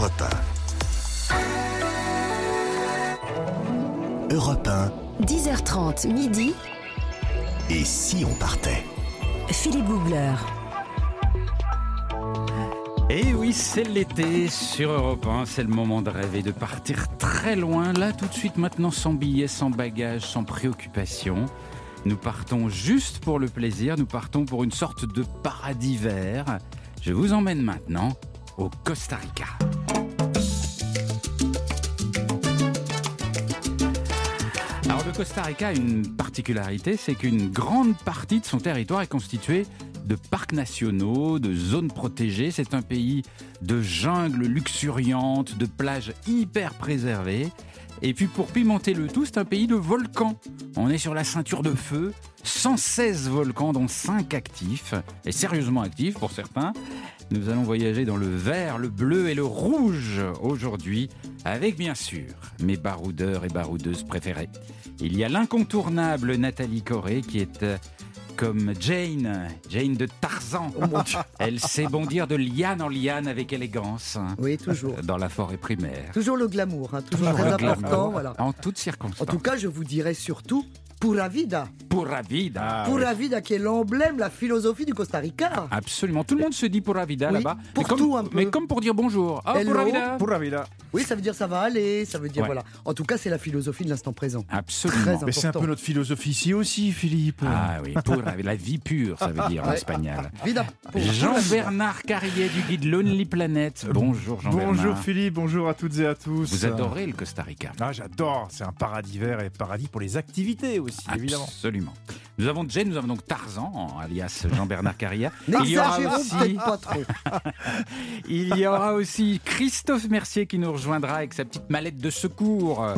Europe 1. Europe 1. 10h30 midi. Et si on partait? Philippe Googler. Et Eh oui, c'est l'été sur Europe 1, c'est le moment de rêver, de partir très loin, là tout de suite maintenant sans billets, sans bagages, sans préoccupation. Nous partons juste pour le plaisir, nous partons pour une sorte de paradis vert. Je vous emmène maintenant au Costa Rica. Costa Rica a une particularité, c'est qu'une grande partie de son territoire est constituée de parcs nationaux, de zones protégées. C'est un pays de jungle luxuriante, de plages hyper préservées. Et puis pour pimenter le tout, c'est un pays de volcans. On est sur la ceinture de feu, 116 volcans dont 5 actifs, et sérieusement actifs pour certains. Nous allons voyager dans le vert, le bleu et le rouge aujourd'hui, avec bien sûr mes baroudeurs et baroudeuses préférés. Il y a l'incontournable Nathalie Corée qui est euh, comme Jane, Jane de Tarzan. Elle sait bondir de liane en liane avec élégance Oui, toujours. dans la forêt primaire. Toujours le glamour, hein, toujours Toujours très important. Voilà. En toutes En circonstances. tout cas, je vous dirais surtout Pura Vida. Pura vida. Pura Vida qui est l'emblème, la philosophie du Costa Rica. Absolument. Tout le monde se dit pura vida Oui, là-bas. pour mais comme, tout un peu. Mais comme pour dire bonjour. Ah, Hello. pura vida. Pura vida. Oui, ça veut dire ça va aller, ça veut dire Ouais. voilà. En tout cas, c'est la philosophie de l'instant présent. Absolument. Très Mais c'est un peu notre philosophie ici aussi, Philippe. Ah oui, pura vida. La vie pure, ça veut dire en espagnol. Jean-Bernard Carrier du guide Lonely Planet. Bonjour Jean-Bernard. Bonjour Philippe, bonjour à toutes et à tous. Vous adorez le Costa Rica Ah, j'adore. C'est un paradis vert et paradis pour les activités aussi, évidemment. Absolument. Nous avons Jane, nous avons donc Tarzan, alias Jean-Bernard Carrière. Il y aura aussi, peut-être pas trop. il y aura aussi Christophe Mercier qui nous rejoindra avec sa petite mallette de secours euh,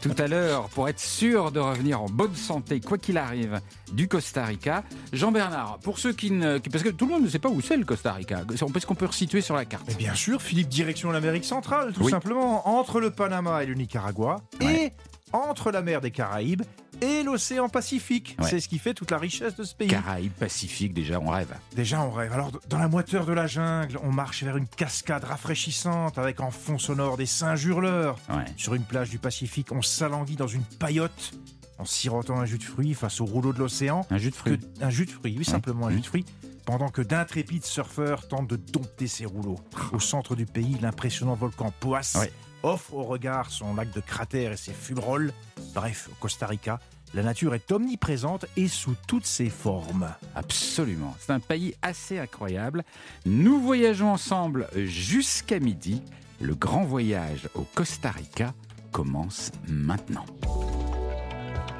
tout à l'heure pour être sûr de revenir en bonne santé, quoi qu'il arrive, du Costa Rica. Jean-Bernard, pour ceux qui ne. Parce que tout le monde ne sait pas où c'est le Costa Rica. Est-ce qu'on peut resituer sur la carte? Mais bien sûr, Philippe, direction l'Amérique centrale, tout Oui. simplement, entre le Panama et le Nicaragua, Ouais. et entre la mer des Caraïbes et l'océan Pacifique. Ouais. C'est ce qui fait toute la richesse de ce pays. Caraïbes, Pacifique, déjà, on rêve. Déjà, on rêve. Alors, dans la moiteur de la jungle, on marche vers une cascade rafraîchissante avec en fond sonore des singes hurleurs. Ouais. Sur une plage du Pacifique, on s'alanguit dans une paillote en sirotant un jus de fruits face au rouleau de l'océan. Un jus de Que- fruits. un jus de fruits, oui, simplement un Mmh. jus de fruits. Pendant que d'intrépides surfeurs tentent de dompter ces rouleaux. Au centre du pays, l'impressionnant volcan Poas Ouais. Offre au regard son lac de cratères et ses fumerolles. Bref, au Costa Rica, la nature est omniprésente et sous toutes ses formes. Absolument. C'est un pays assez incroyable. Nous voyageons ensemble jusqu'à midi. Le grand voyage au Costa Rica commence maintenant.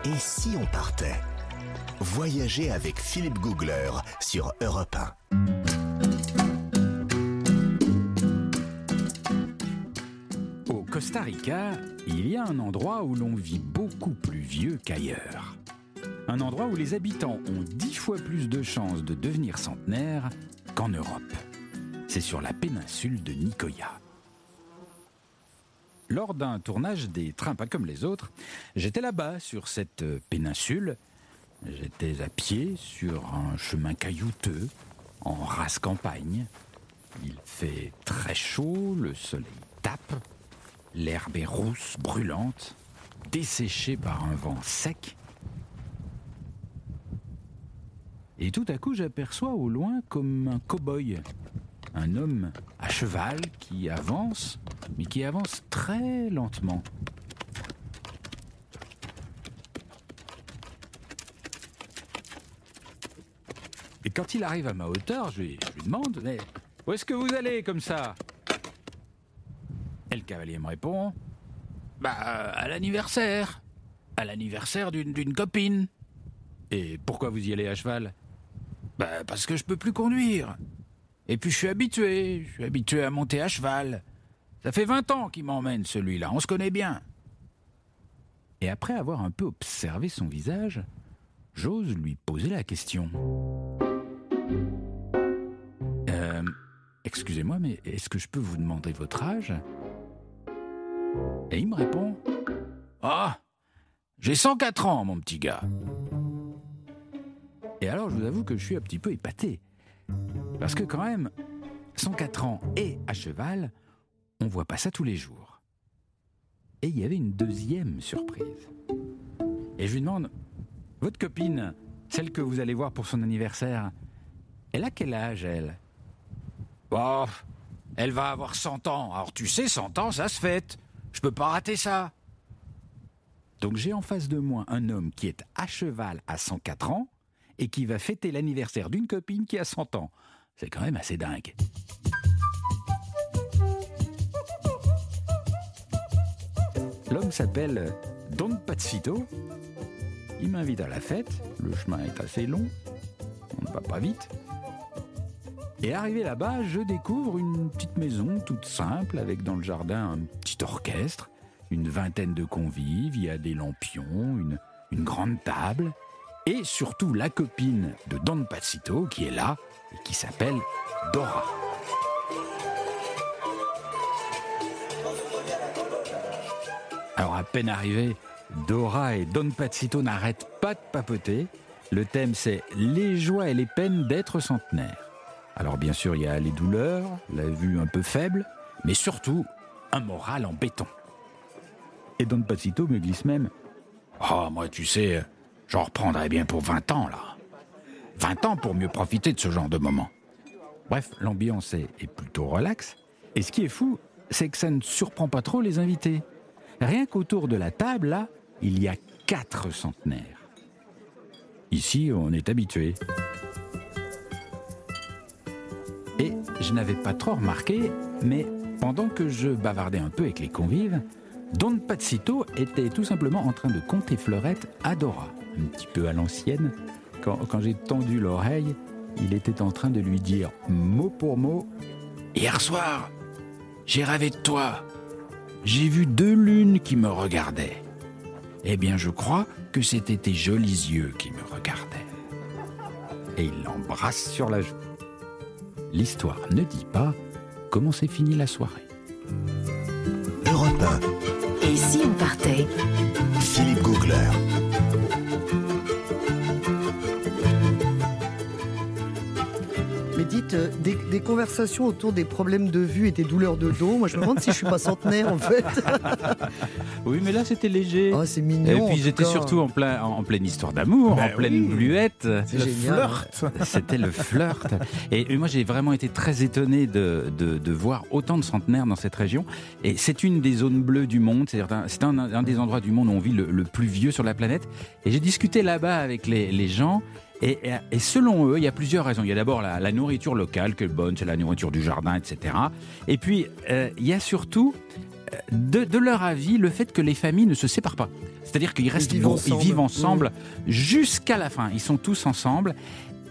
Et si on partait? Voyager avec Philippe Googler sur Europe 1. Costa Rica, il y a un endroit où l'on vit beaucoup plus vieux qu'ailleurs. Un endroit où les habitants ont dix fois plus de chances de devenir centenaires qu'en Europe. C'est sur la péninsule de Nicoya. Lors d'un tournage des trains pas comme les autres, j'étais là-bas sur cette péninsule. J'étais à pied sur un chemin caillouteux, en race campagne. Il fait très chaud, le soleil tape, l'herbe est rousse, brûlante, desséchée par un vent sec. Et tout à coup, j'aperçois au loin comme un cow-boy, un homme à cheval qui avance, mais qui avance très lentement. Et quand il arrive à ma hauteur, je lui, demande Mais où est-ce que vous allez comme ça? Et le cavalier me répond Bah, à l'anniversaire. À l'anniversaire d'une d'une copine. Et pourquoi vous y allez à cheval? Bah, parce que je peux plus conduire. Et puis je suis habitué, je suis habitué à monter à cheval. Ça fait 20 ans qu'il m'emmène celui-là, on se connaît bien. Et après avoir un peu observé son visage, j'ose lui poser la question. Euh, excusez-moi, mais est-ce que je peux vous demander votre âge? Et il me répond Ah, j'ai 104 ans, mon petit gars. Et alors, je vous avoue que je suis un petit peu épaté. Parce que quand même, 104 ans et à cheval, on voit pas ça tous les jours. Et il y avait une deuxième surprise. Et je lui demande, votre copine, celle que vous allez voir pour son anniversaire, elle a quel âge, elle? Oh, elle va avoir 100 ans. Alors tu sais, 100 ans, ça se fête. Je peux pas rater ça. Donc j'ai en face de moi un homme qui est à cheval à 104 ans et qui va fêter l'anniversaire d'une copine qui a 100 ans. C'est quand même assez dingue. L'homme s'appelle Don Pazito. Il m'invite à la fête. Le chemin est assez long. On ne va pas vite. Et arrivé là-bas, je découvre une petite maison toute simple avec dans le jardin un petit orchestre, une vingtaine de convives, il y a des lampions, une, grande table et surtout la copine de Don Pazito qui est là et qui s'appelle Dora. Alors à peine arrivé, Dora et Don Pazito n'arrêtent pas de papoter. Le thème c'est les joies et les peines d'être centenaire. Alors bien sûr, il y a les douleurs, la vue un peu faible, mais surtout un moral en béton. Et Don Pazito me glisse même Oh, moi, tu sais, j'en reprendrais bien pour 20 ans, là. 20 ans pour mieux profiter de ce genre de moment. Bref, l'ambiance est, est plutôt relaxe. Et ce qui est fou, c'est que ça ne surprend pas trop les invités. Rien qu'autour de la table, là, il y a quatre centenaires. Ici, on est habitué. Je n'avais pas trop remarqué, mais pendant que je bavardais un peu avec les convives, Don Pazito était tout simplement en train de compter fleurettes à Dora, un petit peu à l'ancienne. Quand, quand j'ai tendu l'oreille, il était en train de lui dire mot pour mot Hier soir, j'ai rêvé de toi. J'ai vu deux lunes qui me regardaient. Eh bien, je crois que c'était tes jolis yeux qui me regardaient. Et il l'embrasse sur la joue. L'histoire ne dit pas comment s'est finie la soirée. Europe Et si on partait? 1, Philippe Googler. Euh, des, des conversations autour des problèmes de vue et des douleurs de dos, moi je me demande si je suis pas centenaire en fait. Oui, mais là c'était léger. Oh, c'est Et mignon. en puis ils étaient surtout en, plein, en pleine histoire d'amour, Ben en pleine oui. bluette. C'est Le flirt. C'était le flirt. Et moi, j'ai vraiment été très étonné de, de- de voir autant de centenaires dans cette région. Et c'est une des zones bleues du monde. C'est un, c'est un, un des endroits du monde où on vit le, le plus vieux sur la planète. Et j'ai discuté là-bas avec les, les gens. Et, et- et selon eux, il y a plusieurs raisons. Il y a d'abord la, la nourriture locale, que bonne, c'est la nourriture du jardin, etc. Et puis, euh, il y a surtout, euh, de, de leur avis, le fait que les familles ne se séparent pas. C'est-à-dire qu'ils restent vivent gros- ensemble. ils vivent ensemble jusqu'à la fin. Ils sont tous ensemble.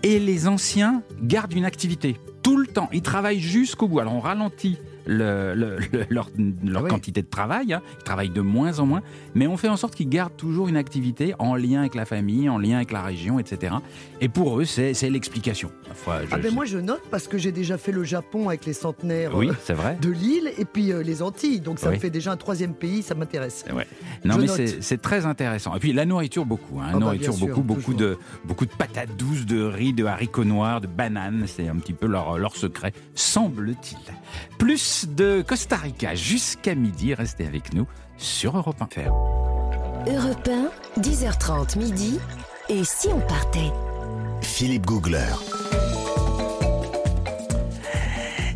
Et les anciens gardent une activité tout le temps. Ils travaillent jusqu'au bout. Alors on ralentit le- le- le- leur, leur Ah oui. quantité de travail. hein. Ils travaillent de moins en moins. Mais on fait en sorte qu'ils gardent toujours une activité en lien avec la famille, en lien avec la région, etc. Et pour eux, c'est l'explication. Enfin, Ah ben moi je note parce que j'ai déjà fait le Japon avec les centenaires Oui, euh, vrai. de l'île et puis euh, les Antilles. Donc ça Oui. me fait déjà un troisième pays, ça m'intéresse. Non, Je mais c'est très intéressant. Et puis la nourriture, beaucoup. Hein. Ah bah, nourriture, sûr, beaucoup, beaucoup toujours. de, beaucoup de patates douces, de riz, de haricots noirs, de bananes. C'est un petit peu leur, leur secret, semble-t-il. Plus de Costa Rica jusqu'à midi. Restez avec nous sur Europe 1 Faire. Europe 1, 10h30 midi. Et si on partait? Philippe Googler.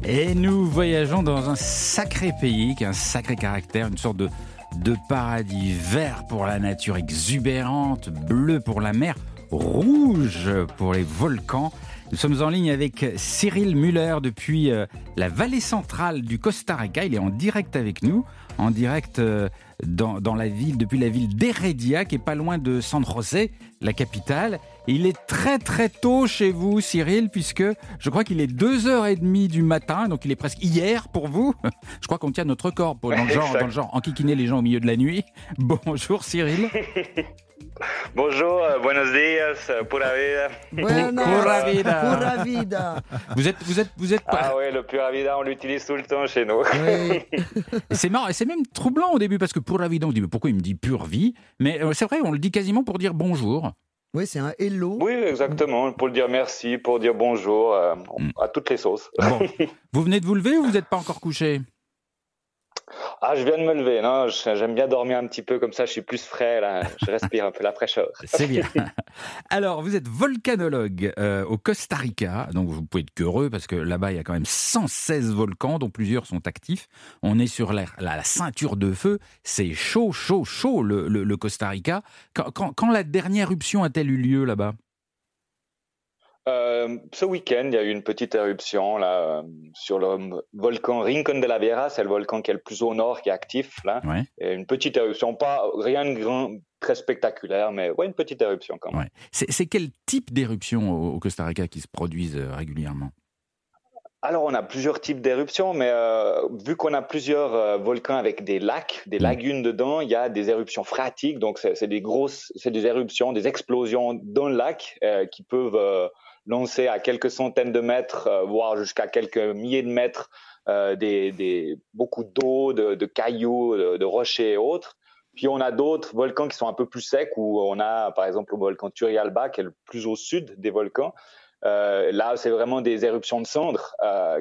Et nous voyageons dans un sacré pays qui a un sacré caractère, une sorte de, de paradis vert pour la nature exubérante, bleu pour la mer, rouge pour les volcans. Nous sommes en ligne avec Cyril Muller depuis euh, la vallée centrale du Costa Rica. Il est en direct avec nous, en direct euh, dans, dans la ville, depuis la ville d'Heredia, qui est pas loin de San José, la capitale. Et il est très très tôt chez vous, Cyril, puisque je crois qu'il est 2h30 du matin, donc il est presque hier pour vous. Je crois qu'on tient notre record pour, dans, le genre, dans le genre enquiquiner les gens au milieu de la nuit. Bonjour Cyril. Bonjour, euh, buenos días, euh, pura vida. Buenas, Pura vida. pura vida. Vous êtes, vous êtes, vous êtes. Ah ouais, le pura vida, on l'utilise tout le temps chez nous. Oui. C'est marrant, et c'est même troublant au début parce que pour la vie, on se dit mais pourquoi il me dit pure vie? Mais euh, c'est vrai, on le dit quasiment pour dire bonjour. Oui, c'est un hello. Oui, exactement, pour dire merci, pour dire bonjour euh, Mm. à toutes les sauces. Bon, vous venez de vous lever ou vous n'êtes pas encore couché? Ah, je viens de me lever. Non, j'aime bien dormir un petit peu comme ça. Je suis plus frais là. Je respire un peu la fraîcheur. C'est bien. Alors, vous êtes volcanologue euh, au Costa Rica, donc vous pouvez être heureux parce que là-bas il y a quand même 116 volcans, dont plusieurs sont actifs. On est sur la, la, ceinture de feu. C'est chaud, chaud, chaud le, Costa Rica. Quand la dernière éruption a-t-elle eu lieu là-bas? Euh, ce week-end, il y a eu une petite éruption là sur le volcan Rincon de la Viera, c'est le volcan qui est le plus au nord, qui est actif là. Et une petite éruption, pas rien de grand, très spectaculaire, mais ouais, une petite éruption quand même. C'est quel type d'éruption au, Costa Rica qui se produisent euh, régulièrement? Alors, on a plusieurs types d'éruptions, mais euh, vu qu'on a plusieurs volcans avec des lacs, des mm. lagunes dedans, il y a des éruptions phréatiques. Donc, c'est des grosses, c'est des éruptions, des explosions dans le lac qui peuvent lancer à quelques centaines de mètres, euh, voire jusqu'à quelques milliers de mètres, euh, des, beaucoup d'eau, de, cailloux, de, rochers et autres. Puis on a d'autres volcans qui sont un peu plus secs, où on a par exemple le volcan Turrialba, qui est le plus au sud des volcans. Euh, là, c'est vraiment des éruptions de cendres,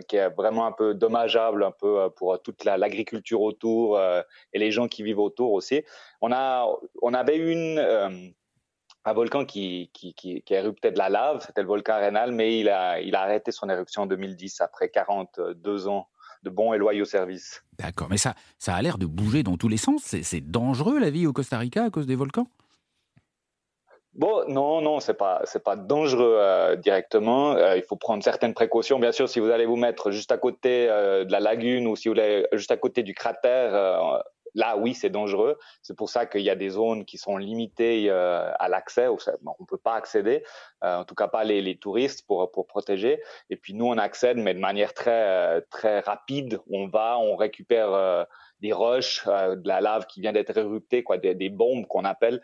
qui est vraiment un peu dommageable un peu pour toute l'agriculture autour et les gens qui vivent autour aussi. On a, on avait une un volcan qui, qui, qui, qui éruptait de la lave, c'était le volcan Arenal, mais il a, il a arrêté son éruption en 2010 après 42 ans de bons et loyaux services. D'accord, mais ça, ça a l'air de bouger dans tous les sens. C'est dangereux la vie au Costa Rica à cause des volcans? Bon, non, non, c'est pas, c'est pas dangereux euh, directement. Euh, il faut prendre certaines précautions. Bien sûr, si vous allez vous mettre juste à côté euh, de la lagune ou si vous allez juste à côté du cratère, là, oui, c'est dangereux. C'est pour ça qu'il y a des zones qui sont limitées euh, à l'accès. On ne peut pas accéder, euh, en tout cas pas les, touristes pour, pour protéger. Et puis nous, on accède, mais de manière très, euh, très rapide. On va, on récupère des roches, de la lave qui vient d'être éruptée, quoi, des, bombes qu'on appelle,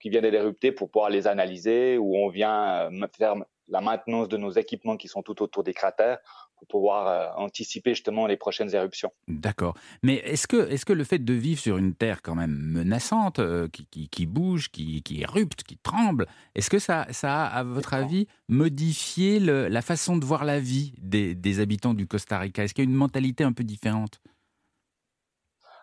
qui viennent d'être éruptées pour pouvoir les analyser, ou on vient faire la maintenance de nos équipements qui sont tout autour des cratères pour pouvoir euh, anticiper justement les prochaines éruptions. D'accord. Mais est-ce que, est que le fait de vivre sur une terre quand même menaçante, euh, qui, qui, bouge, qui, qui, érupte, qui tremble, est-ce que ça, ça a, à votre avis, modifié la façon de voir la vie des, des habitants du Costa Rica? Est-ce qu'il y a une mentalité un peu différente?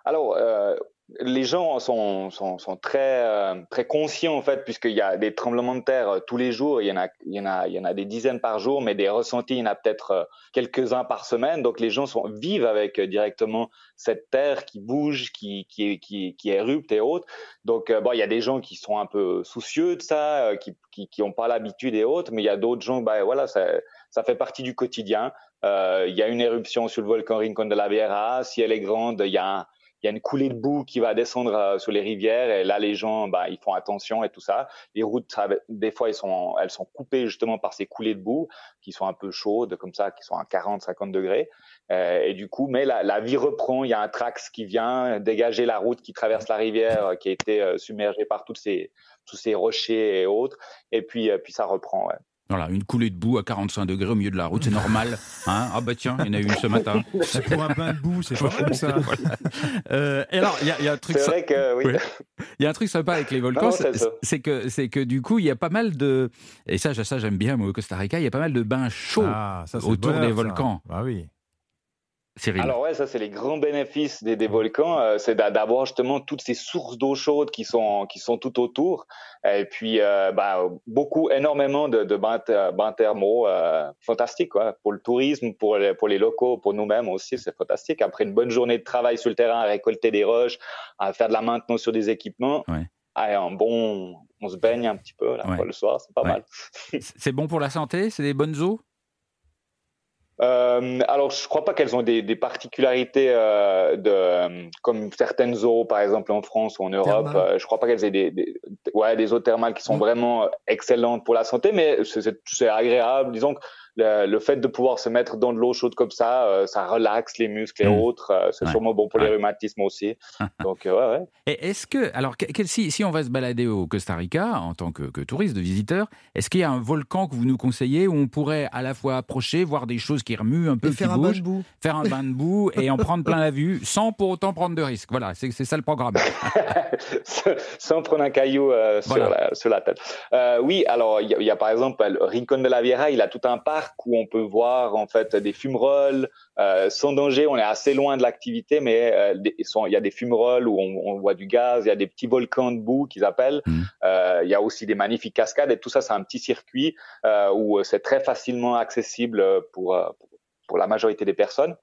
Alors, euh, les gens sont, sont, sont très, euh, très conscients en fait, puisqu'il y a des tremblements de terre euh, tous les jours. Il y en a, il y en a, il y en a des dizaines par jour, mais des ressentis, il y en a peut-être euh, quelques-uns par semaine. Donc les gens sont, vivent avec directement cette terre qui bouge, qui, qui, qui, qui érupte et autres. Donc bon, il y a des gens qui sont un peu soucieux de ça, qui, qui, qui ont pas l'habitude et autres, mais il y a d'autres gens, bah voilà, ça, ça fait partie du quotidien. Euh, il y a une éruption sur le volcan Rincon de la Viera. Si elle est grande, il y a un il y a une coulée de boue qui va descendre euh, sur les rivières et là les gens bah, ils font attention et tout ça. Les routes des fois elles sont elles sont coupées justement par ces coulées de boue qui sont un peu chaudes comme ça, qui sont à 40 50 degrés euh, et du coup mais la, la, vie reprend. Il y a un trax qui vient dégager la route qui traverse la rivière euh, qui a été submergée par toutes ces tous ces rochers et autres et puis puis ça reprend. Ouais. Voilà, une coulée de boue à 45 degrés au milieu de la route, c'est normal. Hein ah bah tiens, il y en a eu une ce matin. C'est pour un bain de boue, c'est pas mal ça. Euh, et alors, il y, a un truc. C'est vrai que oui. Il y a un truc sympa avec les volcans, c'est que c'est que du coup, il y a pas mal de et ça, ça j'aime bien moi, au Costa Rica, il y a pas mal de bains chauds ah, autour des volcans. Ah oui. Alors ouais, ça c'est les grands bénéfices des, volcans, euh, c'est d'avoir justement toutes ces sources d'eau chaude qui sont qui sont tout autour, et puis euh, bah, beaucoup, énormément de, de bains, bains thermaux, euh, fantastique quoi, pour le tourisme, pour les, pour les locaux, pour nous-mêmes aussi, c'est fantastique. Après une bonne journée de travail sur le terrain, à récolter des roches, à faire de la maintenance sur des équipements. Ouais. Ah, un bon, on se baigne un petit peu là, le soir, c'est pas mal. c'est bon pour la santé, c'est des bonnes eaux? Euh, alors, je crois pas qu'elles ont des, des particularités euh, de, comme certaines eaux, par exemple en France ou en Europe. Euh, je crois pas qu'elles aient des, des, ouais, des eaux thermales qui sont vraiment excellentes pour la santé, mais c'est agréable. Disons que le, fait de pouvoir se mettre dans de l'eau chaude comme ça, euh, ça relaxe les muscles et mm. autres. Euh, c'est sûrement bon pour les rhumatismes aussi. Donc, euh, ouais, ouais. Et est-ce que, alors, si, si, on va se balader au Costa Rica en tant que, que touriste, de visiteur, est-ce qu'il y a un volcan que vous nous conseillez où on pourrait à la fois approcher, voir des choses qui remuent un peu, et faire un bain de boue, faire un bain de boue et en prendre plein la vue, sans pour autant prendre de risques. Voilà, c'est ça le programme. sans prendre un caillou sur, la, sur, la, tête. oui, alors il y, a par exemple Rincon de la Viera, il a tout un parc parc où on peut voir en fait des fumerolles euh, sans danger. On est assez loin de l'activité, mais euh, il y a des fumerolles où on, on, voit du gaz. Il y a des petits volcans de boue qu'ils appellent. Mmh. Euh, il y a aussi des magnifiques cascades et tout ça, c'est un petit circuit où c'est très facilement accessible pour, pour la majorité des personnes.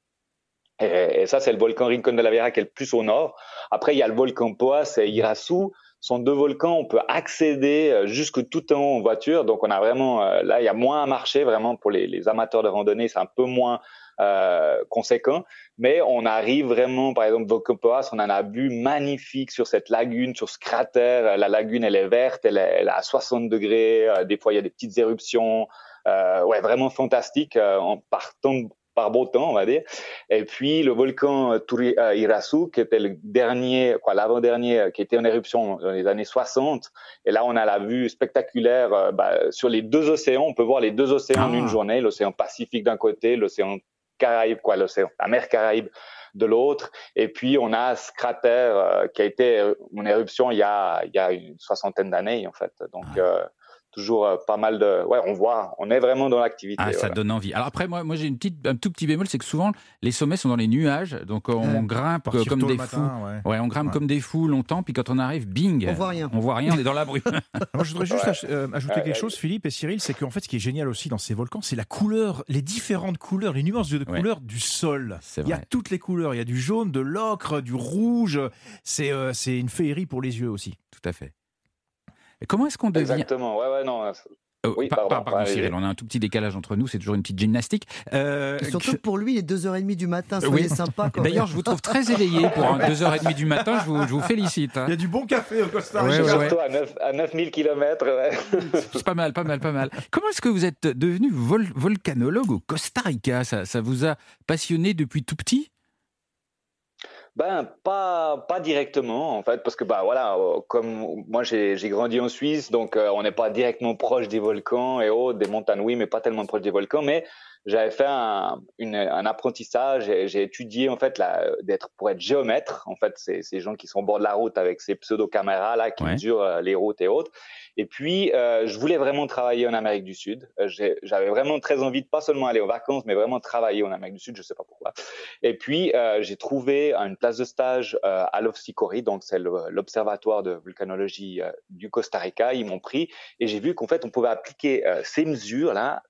Et, et ça, c'est le volcan Rincon de la Vieja qui est le plus au nord. Après, il y a le volcan Poas et Irasu sont deux volcans, on peut accéder euh, jusque tout en haut en voiture. Donc on a vraiment, euh, là, il y a moins à marcher vraiment pour les, les amateurs de randonnée, c'est un peu moins euh, conséquent. Mais on arrive vraiment, par exemple, Vocopoas, on en a vu magnifique sur cette lagune, sur ce cratère. La lagune, elle est verte, elle est, elle est à 60 degrés. des fois, il y a des petites éruptions. Euh, ouais, vraiment fantastique en partant par beau temps, on va dire. Et puis le volcan euh, Turi, euh, Irasu, qui était le dernier, quoi, l'avant-dernier, euh, qui était en éruption dans les années 60. Et là, on a la vue spectaculaire bah, sur les deux océans. On peut voir les deux océans en une ah. journée, l'océan Pacifique d'un côté, l'océan Caraïbe, quoi, l'océan, la mer Caraïbe de l'autre. Et puis, on a ce cratère qui a été en éruption il y a, il y a une soixantaine d'années, en fait. Donc, ah toujours euh, pas mal de. Ouais, on voit, on est vraiment dans l'activité. Ah, ça donne envie. Alors après, moi, moi j'ai une petite, un tout petit bémol, c'est que souvent les sommets sont dans les nuages, donc on, grimpe comme des fous. Ouais. on grimpe comme des fous longtemps, puis quand on arrive, bing, on voit rien. On voit rien, on est dans la brume. moi, je voudrais juste euh, ajouter quelque chose, Philippe et Cyril, c'est qu'en fait, ce qui est génial aussi dans ces volcans, c'est la couleur, les différentes couleurs, les nuances de couleurs du sol. Il y a toutes les couleurs. Il y a du jaune, de l'ocre, du rouge. C'est euh, c'est une féerie pour les yeux aussi. Tout à fait. Comment est-ce qu'on devient Exactement. Ouais, ouais, non. Euh, oui, pardon, pardon, Cyril, on a un tout petit décalage entre nous, c'est toujours une petite gymnastique. Euh, surtout pour lui, il est 2h30 du matin, soyez oui. sympa. D'ailleurs, je vous trouve très éveillé pour 2h30 du matin, je vous, je vous félicite. Hein. Il y a du bon café au Costa Rica. Ouais, Surtout à, 9, à 9000 km. C'est pas mal, pas mal, pas mal. Comment est-ce que vous êtes devenu volcanologue au Costa Rica? Ça, ça vous a passionné depuis tout petit? Ben pas pas directement en fait parce que bah voilà euh, comme moi j'ai grandi en Suisse donc euh, on n'est pas directement proche des volcans et autres des montagnes oui mais pas tellement proche des volcans mais j'avais fait un, une, un apprentissage, j'ai étudié en fait d'être pour être géomètre. En fait, c'est ces gens qui sont au bord de la route avec ces pseudo caméras là qui mesurent euh, les routes et autres. Et puis, euh, je voulais vraiment travailler en Amérique du Sud. Euh, j'avais vraiment très envie de pas seulement aller aux vacances, mais vraiment travailler en Amérique du Sud. Je sais pas pourquoi. Et puis, euh, j'ai trouvé une place de stage euh, à l'OFSICORI, donc c'est l'observatoire de volcanologie du Costa Rica. Ils m'ont pris et j'ai vu qu'en fait, on pouvait appliquer ces mesures là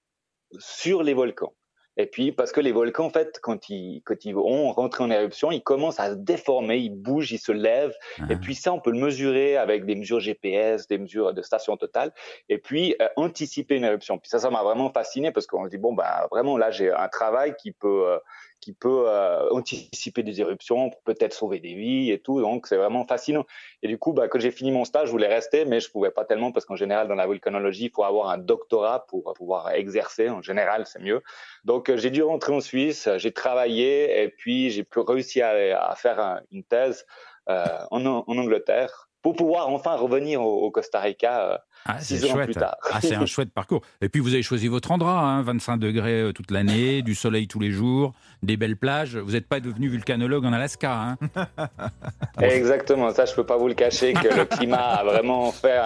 sur les volcans. Et puis, parce que les volcans, en fait, quand ils, quand ils ont rentré en éruption, ils commencent à se déformer, ils bougent, ils se lèvent. Et ah. puis ça, on peut le mesurer avec des mesures GPS, des mesures de station totale, et puis euh, anticiper une éruption. Puis ça, ça m'a vraiment fasciné parce qu'on se dit, bon, bah, vraiment, là, j'ai un travail qui peut, euh, qui peut euh, anticiper des éruptions pour peut-être sauver des vies et tout. Donc, c'est vraiment fascinant. Et du coup, bah, quand j'ai fini mon stage, je voulais rester, mais je pouvais pas tellement parce qu'en général, dans la volcanologie, il faut avoir un doctorat pour pouvoir exercer. En général, c'est mieux. Donc, euh, j'ai dû rentrer en Suisse, j'ai travaillé et puis j'ai pu réussir à, faire une thèse euh, en, en Angleterre pour pouvoir enfin revenir au, Costa Rica euh, ah, six ans plus tard. Ah, c'est un chouette parcours. Et puis vous avez choisi votre endroit, hein, 25 degrés euh, toute l'année, du soleil tous les jours, des belles plages. Vous n'êtes pas devenu vulcanologue en Alaska. Hein Exactement, ça je peux pas vous le cacher que le climat a vraiment fait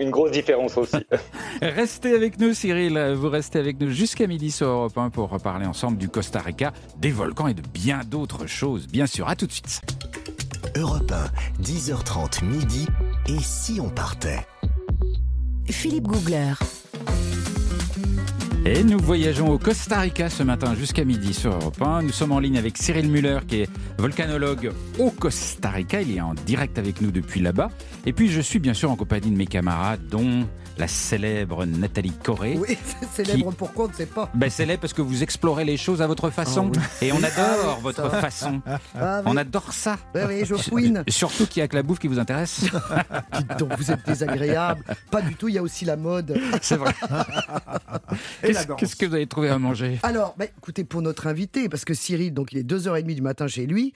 une grosse différence aussi. Restez avec nous Cyril, vous restez avec nous jusqu'à midi sur Europe 1 pour reparler ensemble du Costa Rica, des volcans et de bien d'autres choses. Bien sûr, à tout de suite. Europe 1, 10h30 midi. Et si on partait Philippe Googler. Et nous voyageons au Costa Rica ce matin jusqu'à midi sur Europe 1. Nous sommes en ligne avec Cyril Muller qui est volcanologue au Costa Rica. Il est en direct avec nous depuis là-bas. Et puis je suis bien sûr en compagnie de mes camarades dont la célèbre Nathalie Corée. Oui, célèbre pourquoi on ne sait pas. Ben, célèbre parce que vous explorez les choses à votre façon. Ah Et on adore ah votre façon. Ah on adore ça. Ben oui, je fouine. Surtout qu'il n'y a que la bouffe qui vous intéresse. Donc vous êtes désagréable. Pas du tout, il y a aussi la mode. C'est vrai. Qu'est-ce que vous avez trouvé à manger? Alors, ben, écoutez, pour notre invité, parce que Cyril, donc il est 2h30 du matin chez lui,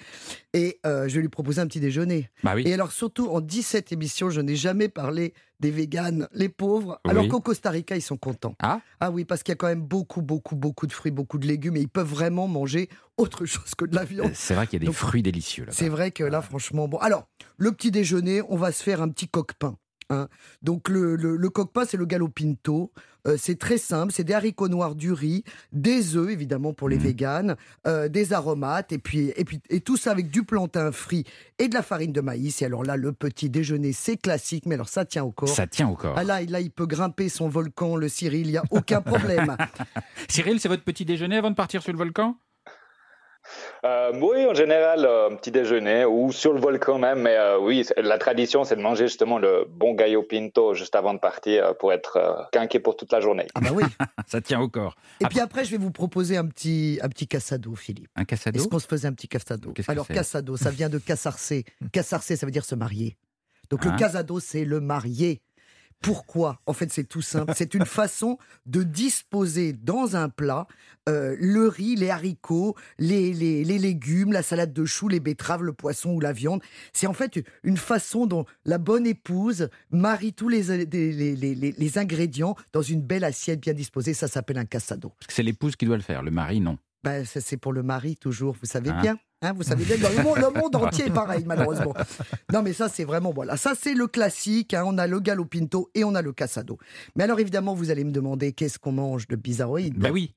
et euh, je vais lui proposer un petit déjeuner. Bah oui. Et alors, surtout, en 17 émissions, je n'ai jamais parlé des véganes, les pauvres, alors qu'au Costa Rica, ils sont contents. Ah, ah oui, parce qu'il y a quand même beaucoup, beaucoup, beaucoup de fruits, beaucoup de légumes, et ils peuvent vraiment manger autre chose que de la viande. C'est vrai qu'il y a des fruits délicieux là. C'est vrai que là, franchement, bon. Alors, le petit déjeuner, on va se faire un petit coq-pain. Hein. Donc le, le, le c'est le gallo pinto. Euh, c'est très simple, c'est des haricots noirs, du riz, des œufs évidemment pour les mmh. véganes, euh, des aromates et puis et puis et tout ça avec du plantain frit et de la farine de maïs. Et alors là, le petit déjeuner, c'est classique, mais alors ça tient au corps. Ça tient au corps. Ah là, là, il peut grimper son volcan, le Cyril, il y a aucun problème. Cyril, c'est votre petit déjeuner avant de partir sur le volcan? Euh, oui, en général, euh, un petit déjeuner ou sur le volcan même. Mais euh, oui, la tradition, c'est de manger justement le bon gallo pinto juste avant de partir pour être quinqué pour toute la journée. Ah bah oui, ça tient au corps. Et puis après, je vais vous proposer un petit, un petit cassado, Philippe. Un cassado Est-ce qu'on se faisait un petit cassado Alors, cassado, ça vient de cassarcer. cassarcer, ça veut dire se marier. Donc le hein casado, c'est le marié. Pourquoi En fait, c'est tout simple. C'est une façon de disposer dans un plat euh, le riz, les haricots, les, les, légumes, la salade de choux, les betteraves, le poisson ou la viande. C'est en fait une façon dont la bonne épouse marie tous les, les, les ingrédients dans une belle assiette bien disposée. Ça s'appelle un cassado. C'est l'épouse qui doit le faire, le mari non. Ben, c'est pour le mari toujours, vous savez hein bien. Hein, vous savez bien, le monde, le monde entier est pareil, malheureusement. Non, mais ça, c'est vraiment, voilà. Ça, c'est le classique. Hein. on a le gallo pinto et on a le cassado. Mais alors, évidemment, vous allez me demander qu'est-ce qu'on mange de bizarroïde? Ben oui.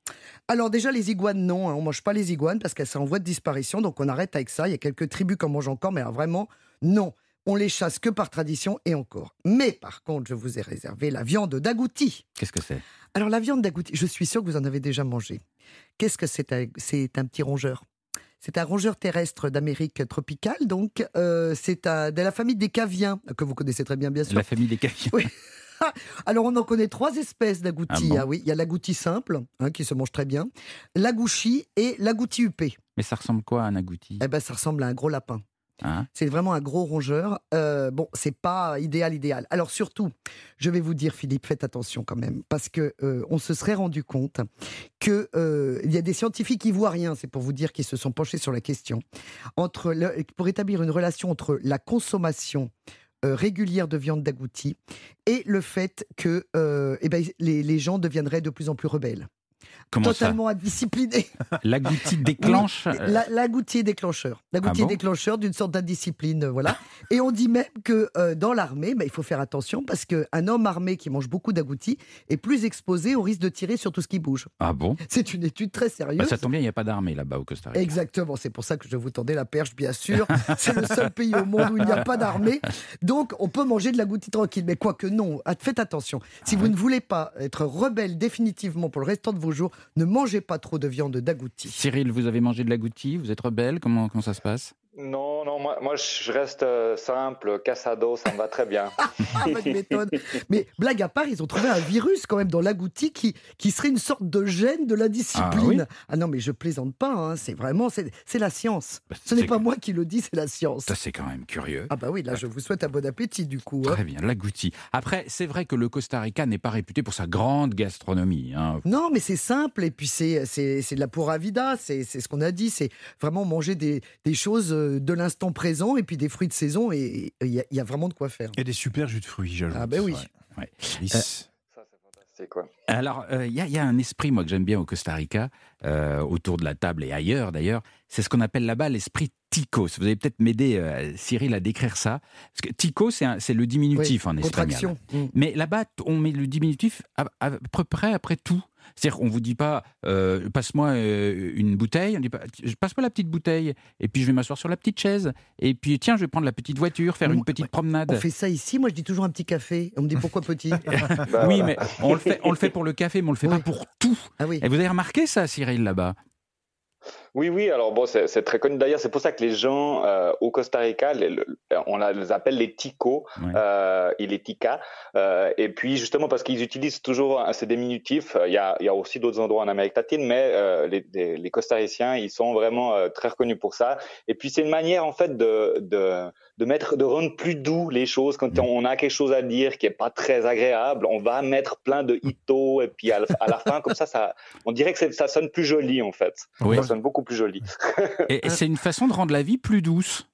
Alors, déjà, les iguanes, non. Hein, on mange pas les iguanes parce qu'elles sont en voie de disparition. Donc, on arrête avec ça. Il y a quelques tribus qui en mangent encore, mais vraiment, non. On les chasse que par tradition et encore. Mais par contre, je vous ai réservé la viande d'agouti. Qu'est-ce que c'est? Alors, la viande d'agouti, je suis sûr que vous en avez déjà mangé. Qu'est-ce que c'est C'est un petit rongeur? C'est un rongeur terrestre d'Amérique tropicale, donc euh, c'est de la famille des caviens, que vous connaissez très bien, bien sûr. La famille des caviens. Oui. Alors, on en connaît trois espèces d'agoutis. Ah, ah oui, il y a l'agouti simple, hein, qui se mange très bien, l'agouchi et l'agouti huppé. Mais ça ressemble quoi à un agouti? Eh ben, ça ressemble à un gros lapin. Hein? C'est vraiment un gros rongeur. Euh, bon, c'est pas idéal, idéal. Alors surtout, je vais vous dire, Philippe, faites attention quand même, parce que euh, on se serait rendu compte que euh, il y a des scientifiques qui voient rien. C'est pour vous dire qu'ils se sont penchés sur la question entre pour établir une relation entre la consommation euh, régulière de viande d'agouti et le fait que eh ben, les, les gens deviendraient de plus en plus rebelles totalement indiscipliné. L'agouti déclenche euh, L'agouti déclencheur. L'agouti ah déclencheur d'une sorte d'indiscipline, euh, voilà. Et on dit même que euh, dans l'armée, bah, il faut faire attention parce qu'un homme armé qui mange beaucoup d'agouti est plus exposé au risque de tirer sur tout ce qui bouge. Ah bon C'est une étude très sérieuse. Bah, ça tombe bien, il n'y a pas d'armée là-bas au Costa Rica. Exactement, c'est pour ça que je vous tendais la perche, bien sûr. c'est le seul pays au monde où il n'y a pas d'armée. Donc on peut manger de l'agouti tranquille. Mais quoique non, faites attention. Si ah vous ne voulez pas être rebelle définitivement pour le restant de ne mangez pas trop de viande d'agouti. Cyril, vous avez mangé de l'agouti Vous êtes rebelle comment, comment ça se passe? Non, non, moi, moi je reste euh, simple, cassado, ça me va très bien. méthode. Mais blague à part, ils ont trouvé un virus quand même dans l'agouti qui, qui serait une sorte de gène de la discipline. Ah, ah non, mais je plaisante pas, hein. c'est vraiment, c'est la science. Bah, Ce n'est pas moi qui le dis, c'est la science. Ça, c'est quand même curieux. Ah bah oui, là, je vous souhaite un bon appétit du coup. Hein. Très bien, l'agouti. Après, c'est vrai que le Costa Rica n'est pas réputé pour sa grande gastronomie. Hein. Non, mais c'est simple, et puis c'est de la pura vida, c'est ce qu'on a dit, c'est vraiment manger des, des choses euh, de l'instant présent et puis des fruits de saison et il y, a vraiment de quoi faire. Et des super jus de fruits, j'ajoute. Ah ben oui. Alors, il y, a un esprit, moi, que j'aime bien au Costa Rica, euh, autour de la table et ailleurs d'ailleurs. C'est ce qu'on appelle là-bas l'esprit ticos. Vous allez peut-être m'aider, euh, Cyril, à décrire ça. Parce que tico, c'est le diminutif en espagnol. Mm. Mais là-bas, on met le diminutif à peu près après tout. C'est-à-dire qu'on vous dit pas, euh, passe-moi euh, une bouteille, on dit pas, passe-moi la petite bouteille, et puis je vais m'asseoir sur la petite chaise, et puis tiens, je vais prendre la petite voiture, faire une petite promenade. On fait ça ici, moi je dis toujours un petit café. On me dit pourquoi petit Oui, mais on le, fait, on le fait pour le café, mais on le fait pas pour tout. Ah oui. Et vous avez remarqué ça, Cyril, là-bas? Oui, oui, alors bon, c'est très connu. D'ailleurs, c'est pour ça que les gens euh, au Costa Rica, on les appelle les ticos euh, et les ticas. Euh, et puis, justement, parce qu'ils utilisent toujours ces diminutifs, il y a, il y a aussi d'autres endroits en Amérique latine, mais les, les, les, costariciens, ils sont vraiment très reconnus pour ça. Et puis, c'est une manière, en fait, de, de de mettre, de rendre plus doux les choses quand on a quelque chose à dire qui est pas très agréable. On va mettre plein de ito et puis à la, fin comme ça, ça, on dirait que ça sonne plus joli en fait. Ça sonne beaucoup plus joli. et, c'est une façon de rendre la vie plus douce.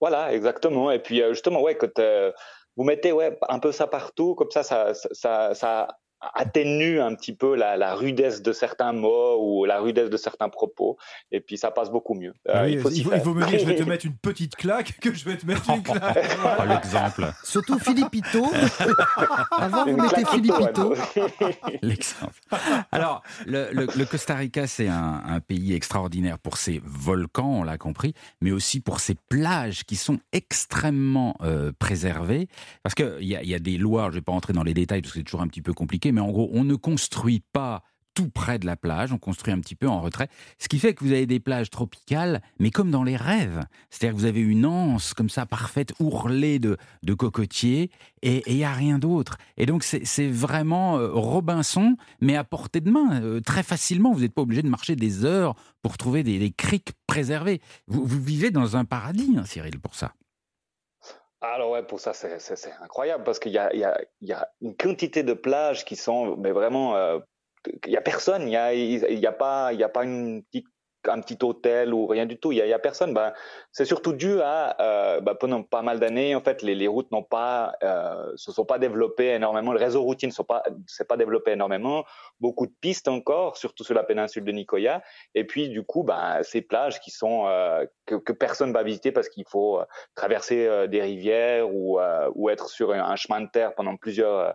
Voilà, exactement. Et puis euh, justement, ouais, quand euh, vous mettez ouais un peu ça partout, comme ça, ça, ça, ça atténue un petit peu la, rudesse de certains mots ou la rudesse de certains propos, et puis ça passe beaucoup mieux. Euh, il, faut il, faut, me dire, je vais te mettre une petite claque que je vais te mettre une claque. oh, l'exemple. Surtout Philippito. Avant, vous mettez Philippito. L'exemple. Alors, le, Costa Rica, c'est un, pays extraordinaire pour ses volcans, on l'a compris, mais aussi pour ses plages qui sont extrêmement euh, préservées. Parce qu'il y, y, a des lois, je ne vais pas entrer dans les détails parce que c'est toujours un petit peu compliqué, mais en gros, on ne construit pas tout près de la plage, on construit un petit peu en retrait, ce qui fait que vous avez des plages tropicales, mais comme dans les rêves. C'est-à-dire que vous avez une anse comme ça, parfaite, ourlée de, de cocotiers, et il n'y a rien d'autre. Et donc c'est vraiment euh, Robinson, mais à portée de main, euh, très facilement. Vous n'êtes pas obligé de marcher des heures pour trouver des, criques préservées. Vous, vivez dans un paradis, hein, Cyril, pour ça. Alors ouais, pour ça c'est incroyable parce qu'il y a, y, a, y a, une quantité de plages qui sont mais vraiment euh, il y a personne, il y a, il y a pas, il y a pas une petite un petit hôtel ou rien du tout. Il y a, personne. Ben, c'est surtout dû à euh, ben, pendant pas mal d'années, en fait, les, routes n'ont pas, euh, se sont pas développées énormément. Le réseau routier ne s'est pas, pas développé énormément. Beaucoup de pistes encore, surtout sur la péninsule de Nicoya. Et puis, du coup, ben, ces plages qui sont euh, que, que, personne va visiter parce qu'il faut traverser des rivières ou, ou être sur un, chemin de terre pendant plusieurs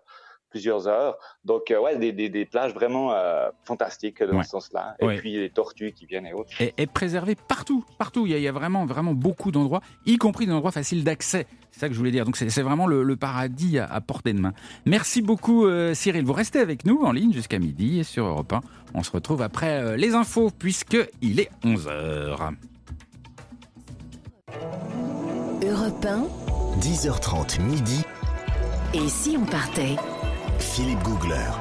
plusieurs heures. Donc, euh, ouais, des, des, plages vraiment euh, fantastiques dans ce sens-là. Et puis les tortues qui viennent et autres. Et, et préservées partout, partout. Il y, a, vraiment, vraiment beaucoup d'endroits, y compris des endroits faciles d'accès. C'est ça que je voulais dire. Donc, c'est vraiment le, paradis à, portée de main. Merci beaucoup, euh, Cyril. Vous restez avec nous en ligne jusqu'à midi et sur Europe 1. On se retrouve après les infos, puisqu'il est 11h. Europe 1. 10h30 midi. Et si on partait? Philippe Googler.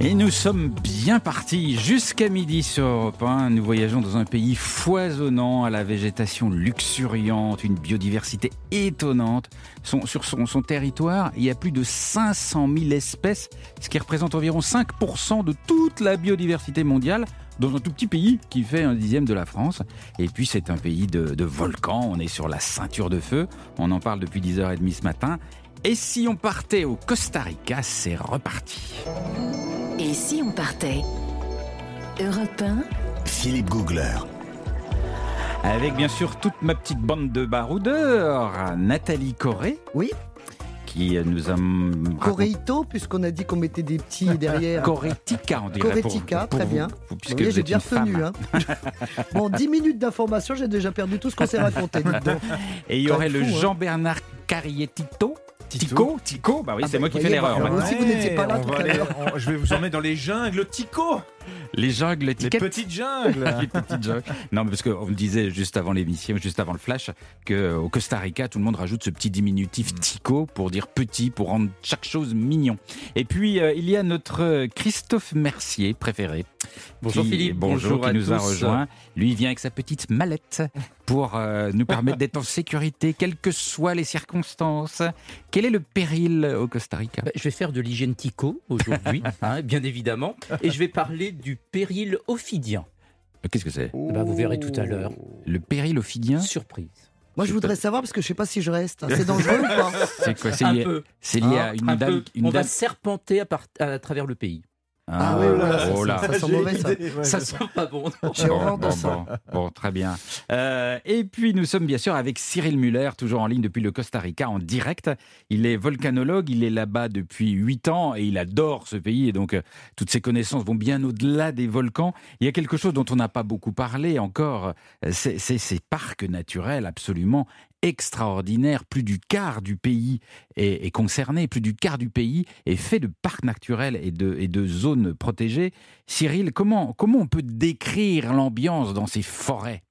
Et nous sommes bien partis jusqu'à midi sur Europe 1. Nous voyageons dans un pays foisonnant, à la végétation luxuriante, une biodiversité étonnante. sur son, son, territoire, il y a plus de 500 000 espèces, ce qui représente environ 5% de toute la biodiversité mondiale dans un tout petit pays qui fait un dixième de la France. Et puis c'est un pays de, volcans, on est sur la ceinture de feu, on en parle depuis 10h30 ce matin. Et si on partait au Costa Rica, c'est reparti. Et si on partait Europe Philippe Googler. Avec bien sûr toute ma petite bande de baroudeurs, Nathalie Corré. Oui qui nous a. Coréito, puisqu'on a dit qu'on mettait des petits derrière. Corética, on dirait. Corética, très bien. Puisque j'ai bien retenu. Hein. bon, 10 minutes d'information, j'ai déjà perdu tout ce qu'on s'est raconté. Et il y aurait le hein. Jean-Bernard Carrietito. Tico Tico Bah oui, ah c'est bah, moi qui fais l'erreur. Si vous n'étiez pas là tout. Je vais vous emmener dans les jungles Tico les jungles Les petites jungles. les petites jungles. Non, mais parce qu'on me disait juste avant l'émission, juste avant le flash, qu'au Costa Rica, tout le monde rajoute ce petit diminutif mm. tico pour dire petit, pour rendre chaque chose mignon. Et puis, euh, il y a notre Christophe Mercier préféré. Bonjour Philippe. Bonjour, qui nous a rejoint. Lui, il vient avec sa petite mallette pour euh, nous permettre d'être en sécurité, quelles que soient les circonstances. Quel est le péril au Costa Rica? Bah, Je vais faire de l'hygiène tico aujourd'hui, hein, bien évidemment, et je vais parler du péril ophidien. Euh, qu'est-ce que c'est? Bah, Vous verrez tout à l'heure. Le péril ophidien? Surprise. Moi, je voudrais savoir parce que je ne sais pas si je reste. C'est dangereux ou pas? C'est quoi? C'est lié, lié à une dame. On va serpenter à, à travers le pays. Ah, oui, oh là, ça, sent mauvais, ça. ça sent pas bon. J'ai horreur de ça. Bon, très bien. Euh, et puis, nous sommes bien sûr avec Cyril Muller, toujours en ligne depuis le Costa Rica, en direct. Il est volcanologue, il est là-bas depuis 8 ans et il adore ce pays. Et donc, euh, toutes ses connaissances vont bien au-delà des volcans. Il y a quelque chose dont on n'a pas beaucoup parlé encore, euh, c'est ces parcs naturels absolument extraordinaire. Plus du quart du pays est, concerné, plus du quart du pays est fait de parcs naturels et de, zones protégées. Cyril, comment, comment on peut décrire l'ambiance dans ces forêts?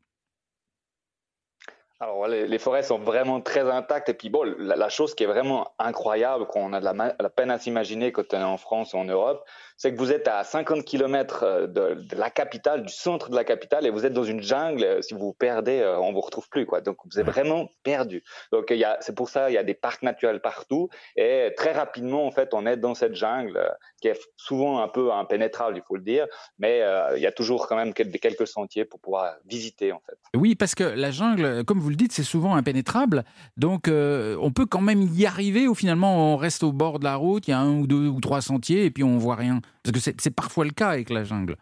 Alors, les, forêts sont vraiment très intactes. Et puis, bon, la, chose qui est vraiment incroyable, qu'on a de la, peine à s'imaginer quand on est en France ou en Europe, c'est que vous êtes à 50 km euh, de, la capitale, du centre de la capitale, et vous êtes dans une jungle. Si vous vous perdez, euh, on vous retrouve plus, quoi. Donc, vous êtes vraiment perdu. Donc, c'est pour ça, il y a des parcs naturels partout. Et très rapidement, en fait, on est dans cette jungle. qui est souvent un peu impénétrable, il faut le dire, mais euh, il y a toujours quand même quelques sentiers pour pouvoir visiter en fait. Oui, parce que la jungle, comme vous le dites, c'est souvent impénétrable, donc euh, on peut quand même y arriver ou finalement on reste au bord de la route, il y a un ou deux ou trois sentiers et puis on voit rien. Parce que c'est parfois le cas avec la jungle.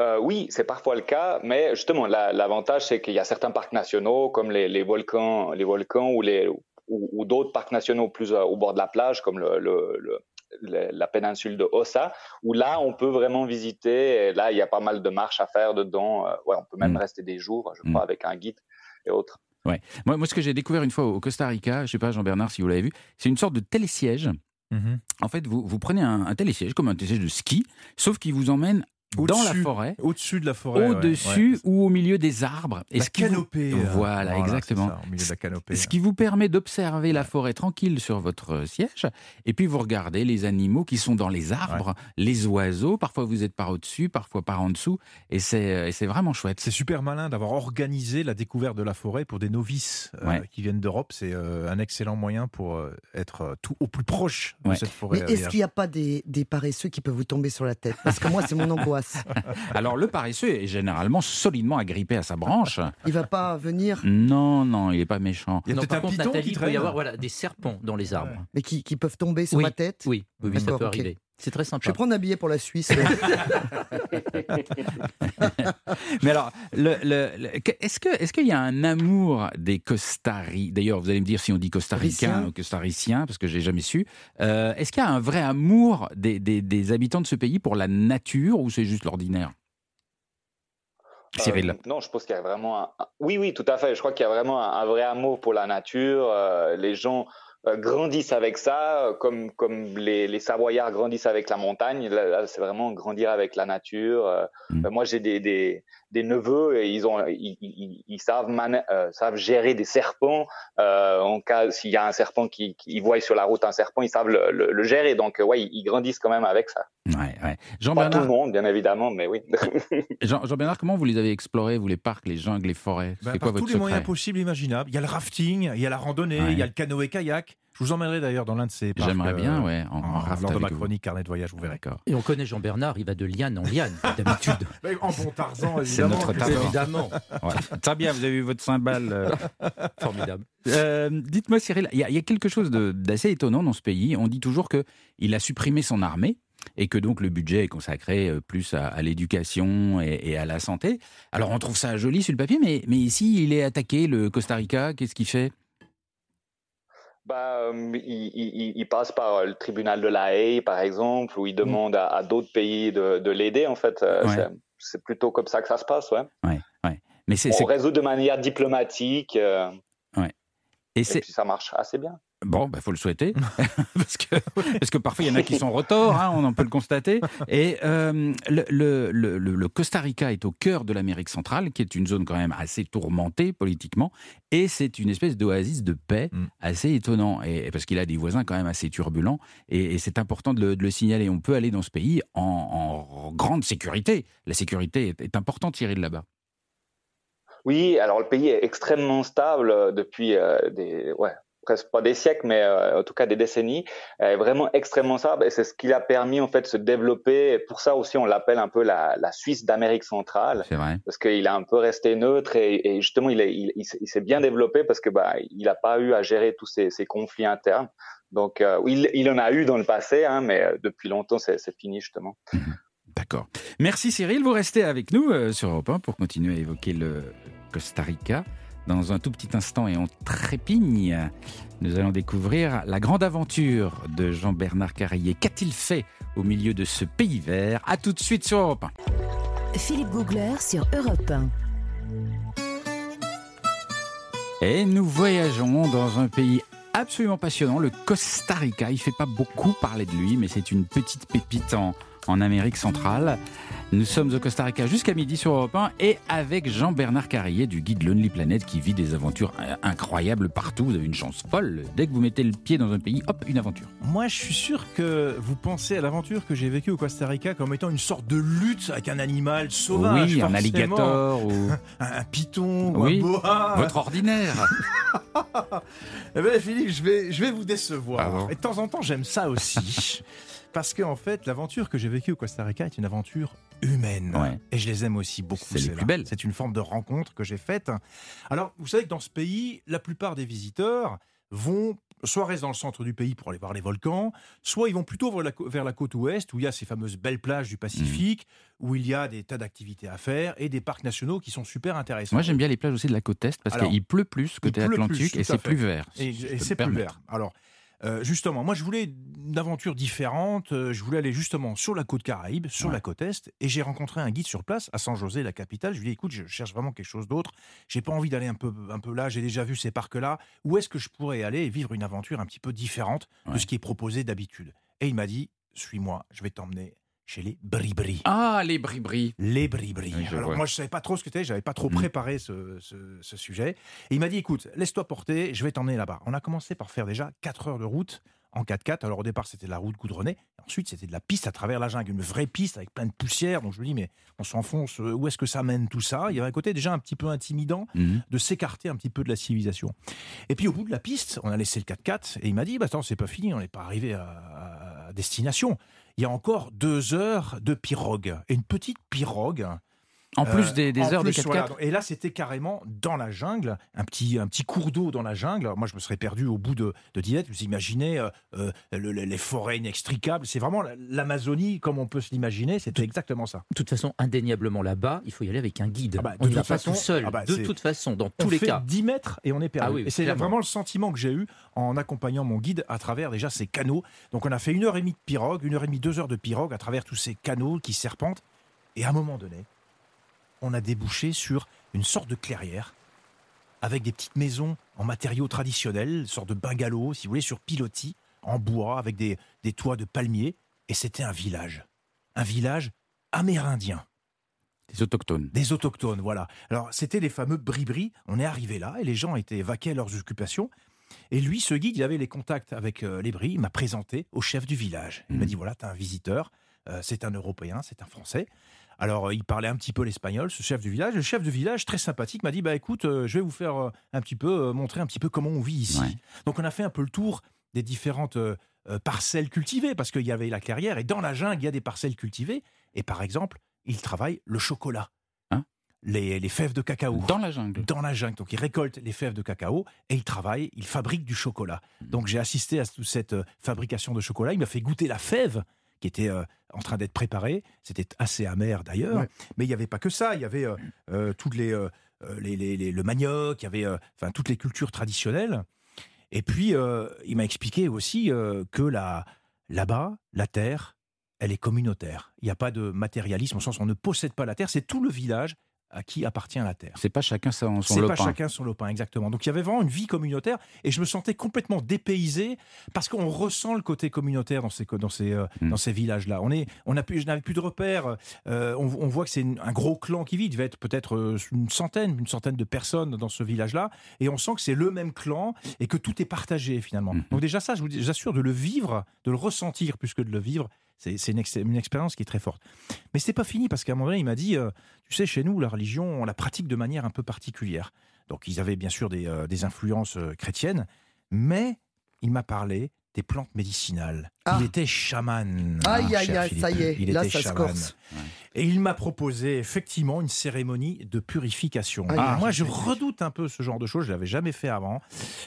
Euh, oui, c'est parfois le cas, mais justement, l'avantage, c'est qu'il y a certains parcs nationaux, comme les, volcans, les volcans ou, d'autres parcs nationaux plus au bord de la plage, comme le, la péninsule de Ossa, où là, on peut vraiment visiter. Et là, il y a pas mal de marches à faire dedans. Euh, ouais, on peut même mm. rester des jours, je crois, mm. avec un guide et autres. Ouais. Moi, moi, ce que j'ai découvert une fois au Costa Rica, je ne sais pas, Jean-Bernard, si vous l'avez vu, c'est une sorte de télésiège. En fait, vous, vous prenez un, un, télésiège, comme un télésiège de ski, sauf qu'il vous emmène dans la forêt. Au-dessus de la forêt. Au-dessus ou au milieu des arbres. Et la canopée. Euh, voilà, exactement. au milieu de la canopée. Ce qui vous permet d'observer la forêt tranquille sur votre siège. Et puis vous regardez les animaux qui sont dans les arbres, les oiseaux. Parfois vous êtes par au-dessus, parfois par en dessous. Et c'est vraiment chouette. C'est super malin d'avoir organisé la découverte de la forêt pour des novices euh, qui viennent d'Europe. C'est euh, un excellent moyen pour être tout au plus proche de cette forêt. Mais est-ce qu'il n'y a pas des, des paresseux qui peuvent vous tomber sur la tête? Parce que moi, c'est mon angoisse. Alors le paresseux est généralement solidement agrippé à sa branche. Il va pas venir Non, non, il est pas méchant. Il y a peut-être un contre, Nathalie, il peut y avoir voilà, des serpents dans les arbres. Mais qui, qui peuvent tomber sur ma tête Oui, oui, ça peut arriver. C'est très sympa. Je vais prendre un billet pour la Suisse. Mais alors, est-ce qu'il est y a un amour des Costari D'ailleurs, vous allez me dire si on dit costaricain ou costaricien, parce que j'ai jamais su. Euh, est-ce qu'il y a un vrai amour des, des, habitants de ce pays pour la nature ou c'est juste l'ordinaire? Cyril euh, Non, je pense qu'il y a vraiment un... Oui, oui, tout à fait. Je crois qu'il y a vraiment un, vrai amour pour la nature. Euh, les gens grandissent avec ça, euh, comme, comme les, les Savoyards grandissent avec la montagne. Là, c'est vraiment grandir avec la nature. Euh, mm. moi, j'ai des, des, des, neveux et ils, ont, ils, ils, savent, savent gérer des serpents. en cas, s'il y a un serpent qui, qui, ils voient sur la route un serpent, ils savent le, le, gérer. Donc, ouais, ils, grandissent quand même avec ça. Ouais, ouais. Jean Pas tout le monde, bien évidemment, mais oui. Jean, Jean, Bernard, comment vous les avez explorés, vous, les parcs, les jungles, les forêts? Ben, Par tous les moyens possibles, imaginables. Il y a le rafting, il y a la randonnée, il y a le canoë-kayak. Je vous emmènerai d'ailleurs dans l'un de ces parcs. J'aimerais bien, euh, ouais. En, en, lors de ma chronique carnet de voyage, vous verrez. Et on connaît Jean Bernard, il va de liane en liane d'habitude. en bon Tarzan, évidemment. C'est notre Tarzan. Évidemment. Très bien, vous avez eu votre cymbale. Euh. Formidable. Euh, dites-moi, Cyril, il y, a quelque chose d'assez étonnant dans ce pays. On dit toujours qu'il a supprimé son armée et que donc le budget est consacré plus à, l'éducation et, et, à la santé. Alors on trouve ça joli sur le papier, mais, mais ici il est attaqué, le Costa Rica, qu'est-ce qu'il fait? Bah, euh, il, il, passe par euh, le tribunal de la Haye, par exemple, où il mmh. demande à, d'autres pays de, de l'aider. En fait, euh, c'est plutôt comme ça que ça se passe, ouais. ouais, ouais. Mais c'est, on résout de manière diplomatique. ouais. Et, et puis ça marche assez bien. Bon, il bah, faut le souhaiter, parce, que, parce que parfois il y en a qui sont retors, hein, on en peut le constater. Et euh, le, le, le, Costa Rica est au cœur de l'Amérique centrale, qui est une zone quand même assez tourmentée politiquement, et c'est une espèce d'oasis de paix mm. assez étonnant, et, parce qu'il a des voisins quand même assez turbulents, et, c'est important de le, signaler. On peut aller dans ce pays en, grande sécurité. La sécurité est, est importante, Cyril, là-bas. Oui, alors le pays est extrêmement stable euh, depuis euh, des, ouais, presque pas des siècles, mais euh, en tout cas des décennies, est vraiment extrêmement stable et c'est ce qui a permis en fait de se développer. pour ça aussi, on l'appelle un peu la, la Suisse d'Amérique centrale, vrai. parce qu'il a un peu resté neutre et, et justement il, est, il, il, s'est bien développé parce que bah il n'a pas eu à gérer tous ces, ces conflits internes. Donc euh, il, il, en a eu dans le passé, hein, mais euh, depuis longtemps c'est fini justement. Mhm. D'accord. Merci Cyril, vous restez avec nous sur Europe 1 pour continuer à évoquer le Costa Rica. Dans un tout petit instant et on trépigne, nous allons découvrir la grande aventure de Jean-Bernard Carrier. Qu'a-t-il fait au milieu de ce pays vert? A tout de suite sur Europe 1. Philippe Googler sur Europe 1. Et nous voyageons dans un pays absolument passionnant, le Costa Rica. Il ne fait pas beaucoup parler de lui, mais c'est une petite pépite en, en Amérique centrale. Nous sommes au Costa Rica jusqu'à midi sur Europe 1 et avec Jean-Bernard Carrier du guide Lonely Planet qui vit des aventures incroyables partout. Vous avez une chance folle. Dès que vous mettez le pied dans un pays, hop, une aventure. Moi, je suis sûr que vous pensez à l'aventure que j'ai vécue au Costa Rica comme étant une sorte de lutte avec un animal sauvage. Oui, un alligator ou un python oui, ou un boa. Votre ordinaire. eh bien, Philippe, je vais, je vais vous décevoir. Et de temps en temps, j'aime ça aussi. Parce qu'en en fait, l'aventure que j'ai vécue au Costa Rica est une aventure humaine. Et je les aime aussi beaucoup. C'est plus belle. C'est une forme de rencontre que j'ai faite. Alors, vous savez que dans ce pays, la plupart des visiteurs vont soit rester dans le centre du pays pour aller voir les volcans, soit ils vont plutôt vers la, côte ouest où il y a ces fameuses belles plages du Pacifique, mmh. où il y a des tas d'activités à faire et des parcs nationaux qui sont super intéressants. Moi j'aime bien les plages aussi de la côte est parce qu'il pleut plus côté Atlantique et c'est plus vert. Et, et c'est plus vert. Alors euh, justement, moi je voulais une aventure différente, euh, je voulais aller justement sur la côte Caraïbe, sur la côte Est, et j'ai rencontré un guide sur place à San José, la capitale. Je lui ai dit, écoute, je cherche vraiment quelque chose d'autre, j'ai pas envie d'aller un peu, un peu là, j'ai déjà vu ces parcs-là, où est-ce que je pourrais aller et vivre une aventure un petit peu différente de ce qui est proposé d'habitude? Et il m'a dit, suis-moi, je vais t'emmener chez les Bribri. Ah, les Bribri. Les Bribri. Alors moi, je savais pas trop ce que c'était, j'avais pas trop mm. préparé ce, sujet. Et il m'a dit, écoute, laisse-toi porter, je vais t'emmener là-bas. On a commencé par faire déjà 4 heures de route en 4x4. Alors au départ, c'était la route goudronnée. Ensuite, c'était de la piste à travers la jungle, une vraie piste avec plein de poussière. Donc je me dis, mais on s'enfonce, euh, où est-ce que ça mène tout ça? Il y avait un côté déjà un petit peu intimidant mm. de s'écarter un petit peu de la civilisation. Et puis au bout de la piste, on a laissé le 4x4 et il m'a dit, bah attends, c'est pas fini, on n'est pas arrivé à destination il y a encore deux heures de pirogue. Et une petite pirogue en plus des, des heures de 4x4 Et là, c'était carrément dans la jungle, un petit, un petit cours d'eau dans la jungle. Moi, je me serais perdu au bout de, de Dinette. Vous imaginez euh, euh, les forêts inextricables. C'est vraiment l'Amazonie comme on peut se l'imaginer. C'était exactement ça. De toute façon, indéniablement là-bas, il faut y aller avec un guide. Ah bah, on n'y va pas tout seul. Ah bah, de toute façon, dans tous les cas. 10 mètres et on est perdu. Ah et c'est vraiment le sentiment que j'ai eu en accompagnant mon guide à travers déjà ces canaux. Donc, on a fait une heure et demie de pirogue, une heure et demie, deux heures de pirogue à travers tous ces canaux qui serpentent. Et à un moment donné, on a débouché sur une sorte de clairière avec des petites maisons en matériaux traditionnels, une sorte de bungalow, si vous voulez, sur pilotis, en bois, avec des, toits de palmiers. Et c'était un village. Un village amérindien. Des autochtones. Des autochtones, voilà. Alors, c'était les fameux bribris. On est arrivé là et les gens étaient évacués à leurs occupations. Et lui, ce guide, il avait les contacts avec euh, les bris. Il m'a présenté au chef du village. Il m'a mmh. dit voilà, tu as un visiteur. Euh, c'est un Européen, c'est un Français. Alors, euh, il parlait un petit peu l'espagnol, ce chef du village. Le chef du village, très sympathique, m'a dit Bah écoute, euh, je vais vous faire euh, un petit peu, montrer un petit peu comment on vit ici. Donc, on a fait un peu le tour des différentes parcelles cultivées, parce qu'il y avait la clairière, et dans la jungle, il y a des parcelles cultivées. Et par exemple, il travaille le chocolat. Hein les, les, fèves de cacao. Dans la jungle Dans la jungle. Donc, il récolte les fèves de cacao et il travaille, il fabrique du chocolat. Mmh. Donc, j'ai assisté à toute cette fabrication de chocolat. Il m'a fait goûter la fève qui était euh, en train d'être préparé. C'était assez amer d'ailleurs. Mais il n'y avait pas que ça. Il y avait euh, euh, toutes les, les, le manioc, il y avait enfin toutes les cultures traditionnelles. Et puis, il m'a expliqué aussi que là, là-bas, la terre, elle est communautaire. Il n'y a pas de matérialisme, au sens où on ne possède pas la terre. C'est tout le village à qui appartient la terre. C'est pas chacun son, son lopin. C'est pas chacun son lopin, exactement. Donc il y avait vraiment une vie communautaire et je me sentais complètement dépaysé parce qu'on ressent le côté communautaire dans ces, dans ces, euh, hmm. dans ces villages-là. On est, on a plus, je n'avais plus de repères. Euh, on, voit que c'est un gros clan qui vit. Il devait être peut-être euh, une centaine, une centaine de personnes dans ce village-là et on sent que c'est le même clan et que tout est partagé finalement. Hmm. Donc déjà ça, je vous assure de le vivre, de le ressentir plus que de le vivre, c'est une, expérience qui est très forte. Mais c'est pas fini parce qu'à un moment donné, il m'a dit, euh, tu sais, chez nous, la religion, on la pratique de manière un peu particulière. Donc ils avaient bien sûr des, euh, influences euh, chrétiennes, mais il m'a parlé des plantes médicinales. Ah. Il était chaman. Aïe, aïe, aïe, ça y est, il là, était ça chaman. Se Et il m'a proposé effectivement une cérémonie de purification. Ah, moi, je redoute un peu ce genre de choses. Je l'avais jamais fait avant.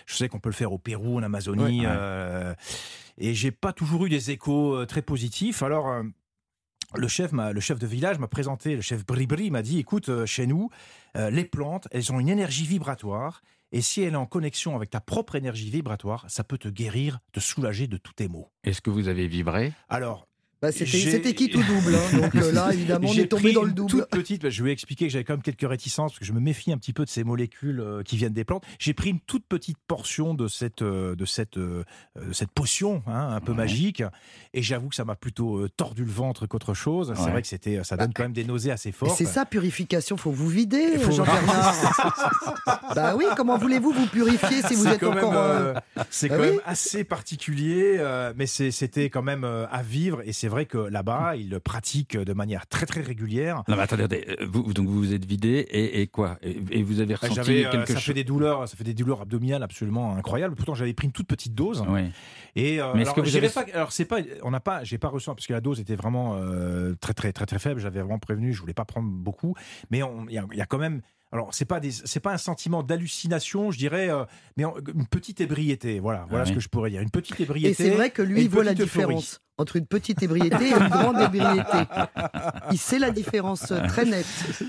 Je sais qu'on peut le faire au Pérou, en Amazonie. Et j'ai pas toujours eu des échos euh, très positifs. Alors, euh, le chef, le chef de village m'a présenté, le chef Bribri m'a dit, écoute, euh, chez nous, les plantes, elles ont une énergie vibratoire. Et si elle est en connexion avec ta propre énergie vibratoire, ça peut te guérir, te soulager de tous tes maux. Est-ce que vous avez vibré? Alors, bah, c'était qui tout double. Hein? Donc euh, là, évidemment, on est tombé dans le double. Toute petite, je vais expliquer que j'avais quand même quelques réticences, parce que je me méfie un petit peu de ces molécules euh, qui viennent des plantes. J'ai pris une toute petite portion de cette, euh, de cette, cette potion hein, un peu magique, et j'avoue que ça m'a plutôt tordu le ventre qu'autre chose. C'est vrai que c'était, ça donne bah, quand même des nausées assez fortes. C'est ça, purification, faut vous vider, Jean-Bernard. bah oui, comment voulez-vous vous purifier si vous êtes encore. c'est bah quand même assez particulier, mais c'était quand même à vivre, et c'est c'est vrai que là-bas, ils le pratiquent de manière très très régulière. Non, mais attendez, vous, donc vous vous êtes vidé et, quoi? Et, vous avez bah, ressenti quelque chose Ça fait des douleurs, ça fait des douleurs abdominales absolument incroyables. Pourtant, j'avais pris une toute petite dose. Oui. Et mais est-ce que vous avez... pas, alors c'est pas, on n'a pas, j'ai pas reçu parce que la dose était vraiment très très très très faible. J'avais vraiment prévenu, je voulais pas prendre beaucoup, mais il y, y, a quand même alors c'est pas c'est pas un sentiment d'hallucination, je dirais, euh, mais une petite ébriété. Voilà, voilà ce que je pourrais dire, une petite ébriété. Et c'est vrai que lui voit la différence entre une petite ébriété et une grande ébriété. Il sait la différence euh, très nette.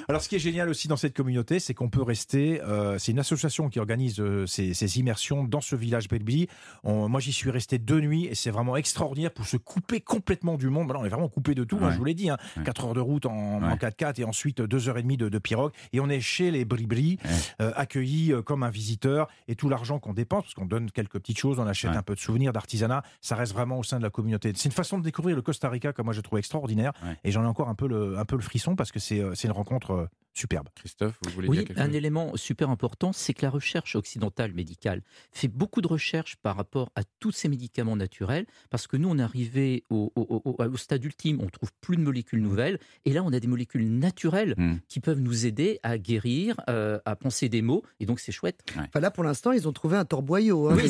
Alors, ce qui est génial aussi dans cette communauté, c'est qu'on peut rester. Euh, c'est une association qui organise euh, ces, immersions dans ce village Belbi. moi, j'y suis resté deux nuits et c'est vraiment extraordinaire pour se couper complètement du monde. on est vraiment coupé de tout. Hein, je vous l'ai dit, hein, 4 heures de route en, 4x4 et ensuite 2 heures et demie de, pirogue. Et on est chez les Bribri, accueillis comme un visiteur. Et tout l'argent qu'on dépense, parce qu'on donne quelques petites choses, on achète un peu de souvenirs, d'artisanat, ça reste vraiment au sein de la communauté. C'est une façon de découvrir le Costa Rica que moi je trouve extraordinaire. Et j'en ai encore un peu le, un peu le frisson parce que c'est euh, une rencontre euh, superbe. Christophe, vous voulez oui, dire quelque un élément super important, c'est que la recherche occidentale médicale fait beaucoup de recherches par rapport à tous ces médicaments naturels, parce que nous, on est arrivé au, au, stade ultime, on trouve plus de molécules nouvelles, et là, on a des molécules naturelles hmm. qui peuvent nous aider à guérir, euh, à penser des mots, et donc c'est chouette. Enfin, là, pour l'instant, ils ont trouvé un torboyau. Hein. oui,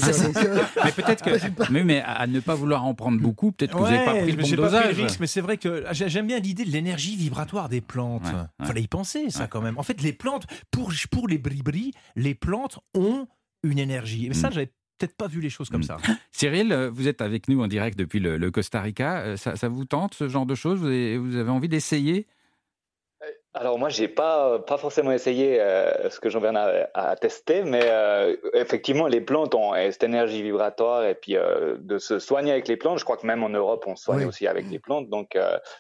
mais peut-être que, mais, mais, à ne pas vouloir en prendre beaucoup, peut-être que vous n'avez pas pris le bon dosage. mais c'est vrai que j'aime bien l'idée de l'énergie vibratoire des plantes. Il fallait y penser quand même. En fait, les plantes, pour, pour les bribris, les plantes ont une énergie. Mais ça, mm. j'avais peut-être pas vu les choses comme mm. ça. Cyril, euh, vous êtes avec nous en direct depuis le, Costa Rica. Euh, ça, ça, vous tente ce genre de choses? Vous avez, vous avez envie d'essayer alors moi, j'ai pas pas forcément essayé euh, ce que j'en viens à, tester, mais euh, effectivement, les plantes ont cette énergie vibratoire et puis euh, de se soigner avec les plantes. Je crois que même en Europe, on se soigne aussi avec des plantes. Donc,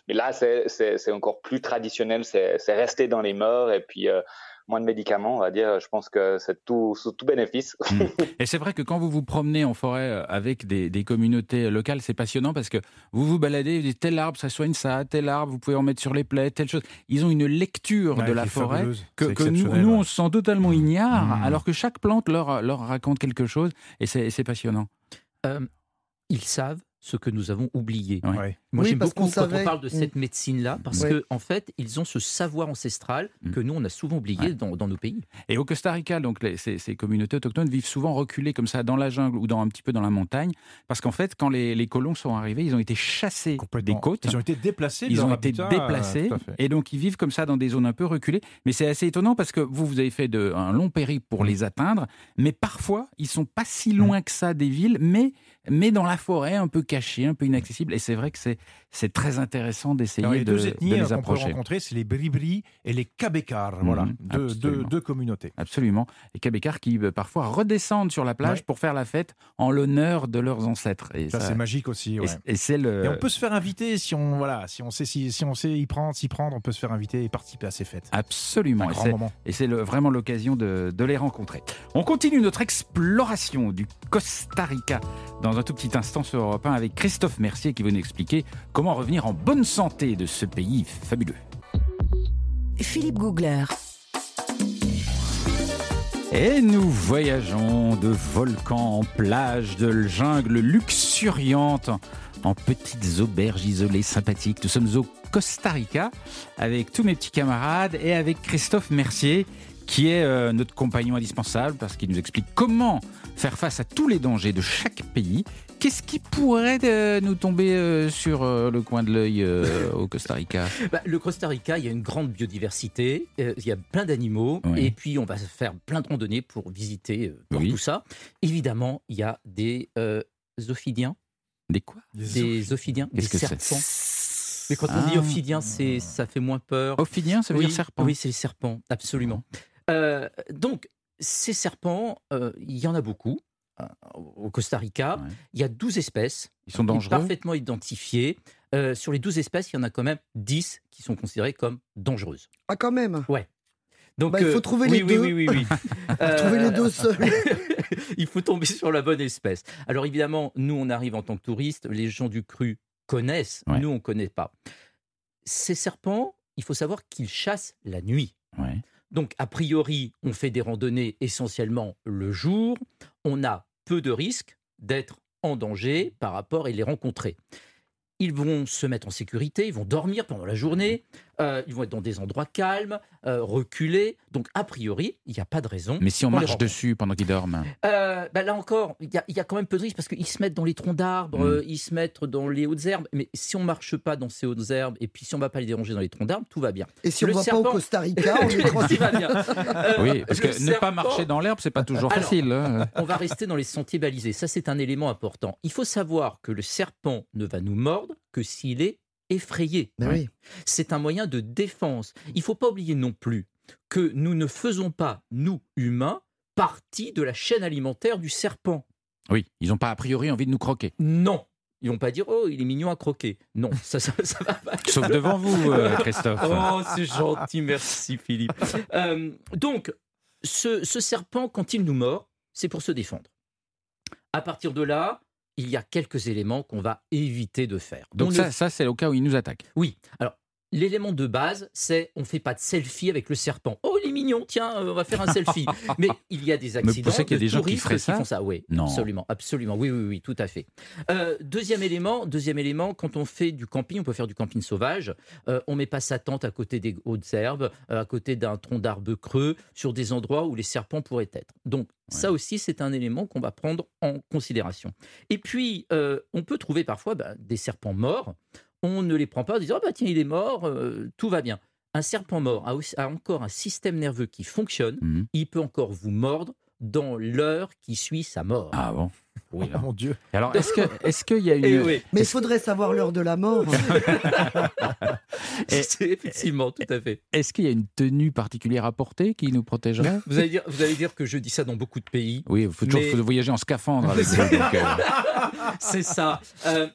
mais là, c'est encore plus traditionnel. C'est rester dans les mœurs et puis moins de médicaments, on va dire. Je pense que c'est tout, tout bénéfice. Hmm. Et c'est vrai que quand vous vous promenez en forêt euh, avec des, communautés locales, c'est passionnant parce que vous vous baladez, vous dites tel arbre, ça soigne ça, tel arbre, vous pouvez en mettre sur les plaies, telle chose. Ils ont une lecture de la forêt que, nous, on se sent totalement ignare, hmm. alors que chaque plante leur, leur raconte quelque chose et c'est passionnant. Euh, ils savent ce que nous avons oublié. Moi, j'aime beaucoup quand on parle de cette mm. médecine-là, parce qu'en en fait, ils ont ce savoir ancestral mm. que nous, on a souvent oublié dans, nos pays. Et au Costa Rica, donc, ces, communautés autochtones vivent souvent reculées comme ça dans la jungle ou dans un petit peu dans la montagne, parce qu'en fait, quand les, colons sont arrivés, ils ont été chassés des côtes. Ils ont été déplacés. Ils ont été déplacés, et donc ils vivent comme ça dans des zones un peu reculées. Mais c'est assez étonnant parce que vous, vous avez fait de, un long périple pour mm. les atteindre, mais parfois, ils sont pas si loin que ça des villes, mais mais dans la forêt, un peu caché, un peu inaccessible. Et c'est vrai que c'est c'est très intéressant d'essayer de, de, les approcher. peut rencontrer, c'est les Bribri et les Kabekar, voilà, mhm, deux, communautés. Absolument. Les Kabekar qui euh, parfois redescendent sur la plage pour faire la fête en l'honneur de leurs ancêtres. Et ça, c'est magique aussi. Et, c'est le. Et on peut se faire inviter si on voilà, si on sait si, si on sait y prendre, s'y prendre, on peut se faire inviter et participer à ces fêtes. Absolument. Et c'est vraiment l'occasion de, de les rencontrer. On continue notre exploration du Costa Rica dans un tout petit instant sur Europe 1 avec Christophe Mercier qui va nous expliquer comment revenir en bonne santé de ce pays fabuleux. Philippe Googler. Et nous voyageons de volcan en plage, de jungle luxuriante, en petites auberges isolées sympathiques. Nous sommes au Costa Rica avec tous mes petits camarades et avec Christophe Mercier qui est euh, notre compagnon indispensable parce qu'il nous explique comment faire face à tous les dangers de chaque pays Qu'est-ce qui pourrait euh, nous tomber euh, sur euh, le coin de l'œil au Costa Rica bah, Le Costa Rica, il y a une grande biodiversité, il y a plein d'animaux, et puis on va faire plein de randonnées pour visiter tout ça. Évidemment, il y a des ophidiens. Des quoi? Des ophidiens, des serpents. Mais quand on dit ah. ophidien, ça fait moins peur. Ophidien, ça veut dire serpent. Oui, c'est les serpents, absolument. donc ces serpents, il y en a beaucoup. Euh, au Costa Rica. Il y a 12 espèces. Ils sont dangereux. Parfaitement identifiées. Euh, sur les 12 espèces, il y en a quand même 10 qui sont considérées comme dangereuses. Ah, quand même Ouais. Donc, bah, il faut euh, trouver les deux. Oui, oui, oui. trouver les deux seuls. il faut tomber sur la bonne espèce. Alors évidemment, nous, on arrive en tant que touristes. Les gens du cru connaissent. Nous, on ne connaît pas. Ces serpents, il faut savoir qu'ils chassent la nuit. Donc, a priori, on fait des randonnées essentiellement le jour. On a peu de risques d'être en danger par rapport et les rencontrer. ils vont se mettre en sécurité, ils vont dormir pendant la journée, euh, ils vont être dans des endroits calmes, euh, reculés. Donc, a priori, il n'y a pas de raison. Mais si on marche dessus pendant qu'ils dorment euh, bah Là encore, il y, a quand même peu de risques parce qu'ils se mettent dans les troncs d'arbres, mm. ils se mettent dans les hautes herbes. Mais si on ne marche pas dans ces hautes herbes et puis si on ne va pas les déranger dans les troncs d'arbres, tout va bien. Et si on ne va pas au Costa Rica, on tranquille. va bien. oui, parce que ne pas marcher dans l'herbe, c'est pas toujours facile. Hein. On va rester dans les sentiers balisés. Ça, c'est un élément important. Il faut savoir que le serpent ne va nous mordre que s'il est effrayé. Ben c'est un moyen de défense. Il ne faut pas oublier non plus que nous ne faisons pas, nous, humains, partie de la chaîne alimentaire du serpent. Oui, ils n'ont pas a priori envie de nous croquer. Non. Ils vont pas dire oh il est mignon à croquer. Non, ça ça, va pas. Sauf devant vous, euh, Christophe. oh c'est gentil, merci Philippe. Euh, donc ce, ce serpent quand il nous mord, c'est pour se défendre. À partir de là, il y a quelques éléments qu'on va éviter de faire. Donc ça, ça c'est au cas où il nous attaque. Oui. Alors, l'élément de base, c'est on ne fait pas de selfie avec le serpent. Oh, il est mignon, tiens, euh, on va faire un selfie. Mais il y a des accidents. Mais vous qu'il y a des gens qui feraient ça, font ça Oui, non. absolument, absolument. Oui, oui, oui, tout à fait. Euh, deuxième élément, deuxième élément, quand on fait du camping, on peut faire du camping sauvage. Euh, on met pas sa tente à côté des hautes herbes, à côté d'un tronc d'arbre creux, sur des endroits où les serpents pourraient être. Donc ça aussi, c'est un élément qu'on va prendre en considération. Et puis, on peut trouver parfois bah, des serpents morts on ne les prend pas en disant oh bah tiens il est mort, euh, tout va bien. Un serpent mort a, encore un système nerveux qui fonctionne, mhm. il peut encore vous mordre dans l'heure qui suit sa mort. Ah bon? Oui, oh, mon Dieu. Alors, est-ce que, est-ce qu'il y a une. Mais il faudrait savoir l'heure de la mort. effectivement, tout à fait. Est-ce qu'il y a une tenue particulière à porter qui nous protégerait vous allez, dire, vous allez dire que je dis ça dans beaucoup de pays. Oui, il faut toujours voyager en scaphandre avec. Euh. C'est ça. Euh,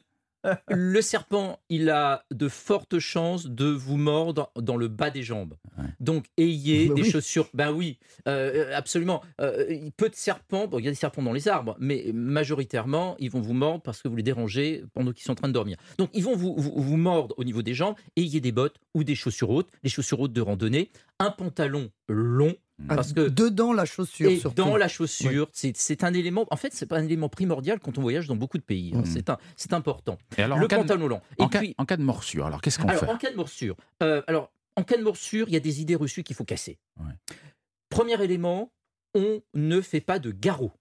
le serpent, il a de fortes chances de vous mordre dans le bas des jambes. Donc, ayez bah des chaussures. Ben oui, euh, absolument. Euh, peu de serpents, bon, il y a des serpents dans les arbres, mais majoritairement, ils vont vous mordre parce que vous les dérangez pendant qu'ils sont en train de dormir. Donc, ils vont vous, vous, mordre au niveau des jambes. Ayez des bottes ou des chaussures hautes, les chaussures hautes de randonnée, un pantalon long ah, parce que dedans la chaussure, et dans la chaussure, c'est un élément. En fait, c'est pas un élément primordial quand on voyage dans beaucoup de pays. Hein. Mmh. C'est important. Et alors, le pantalon long. En, cas, en, cas, de morsure, alors qu'est-ce qu'on fait En cas de morsure, euh, alors en cas de morsure, il y a des idées reçues qu'il faut casser. Premier élément, on ne fait pas de garrot.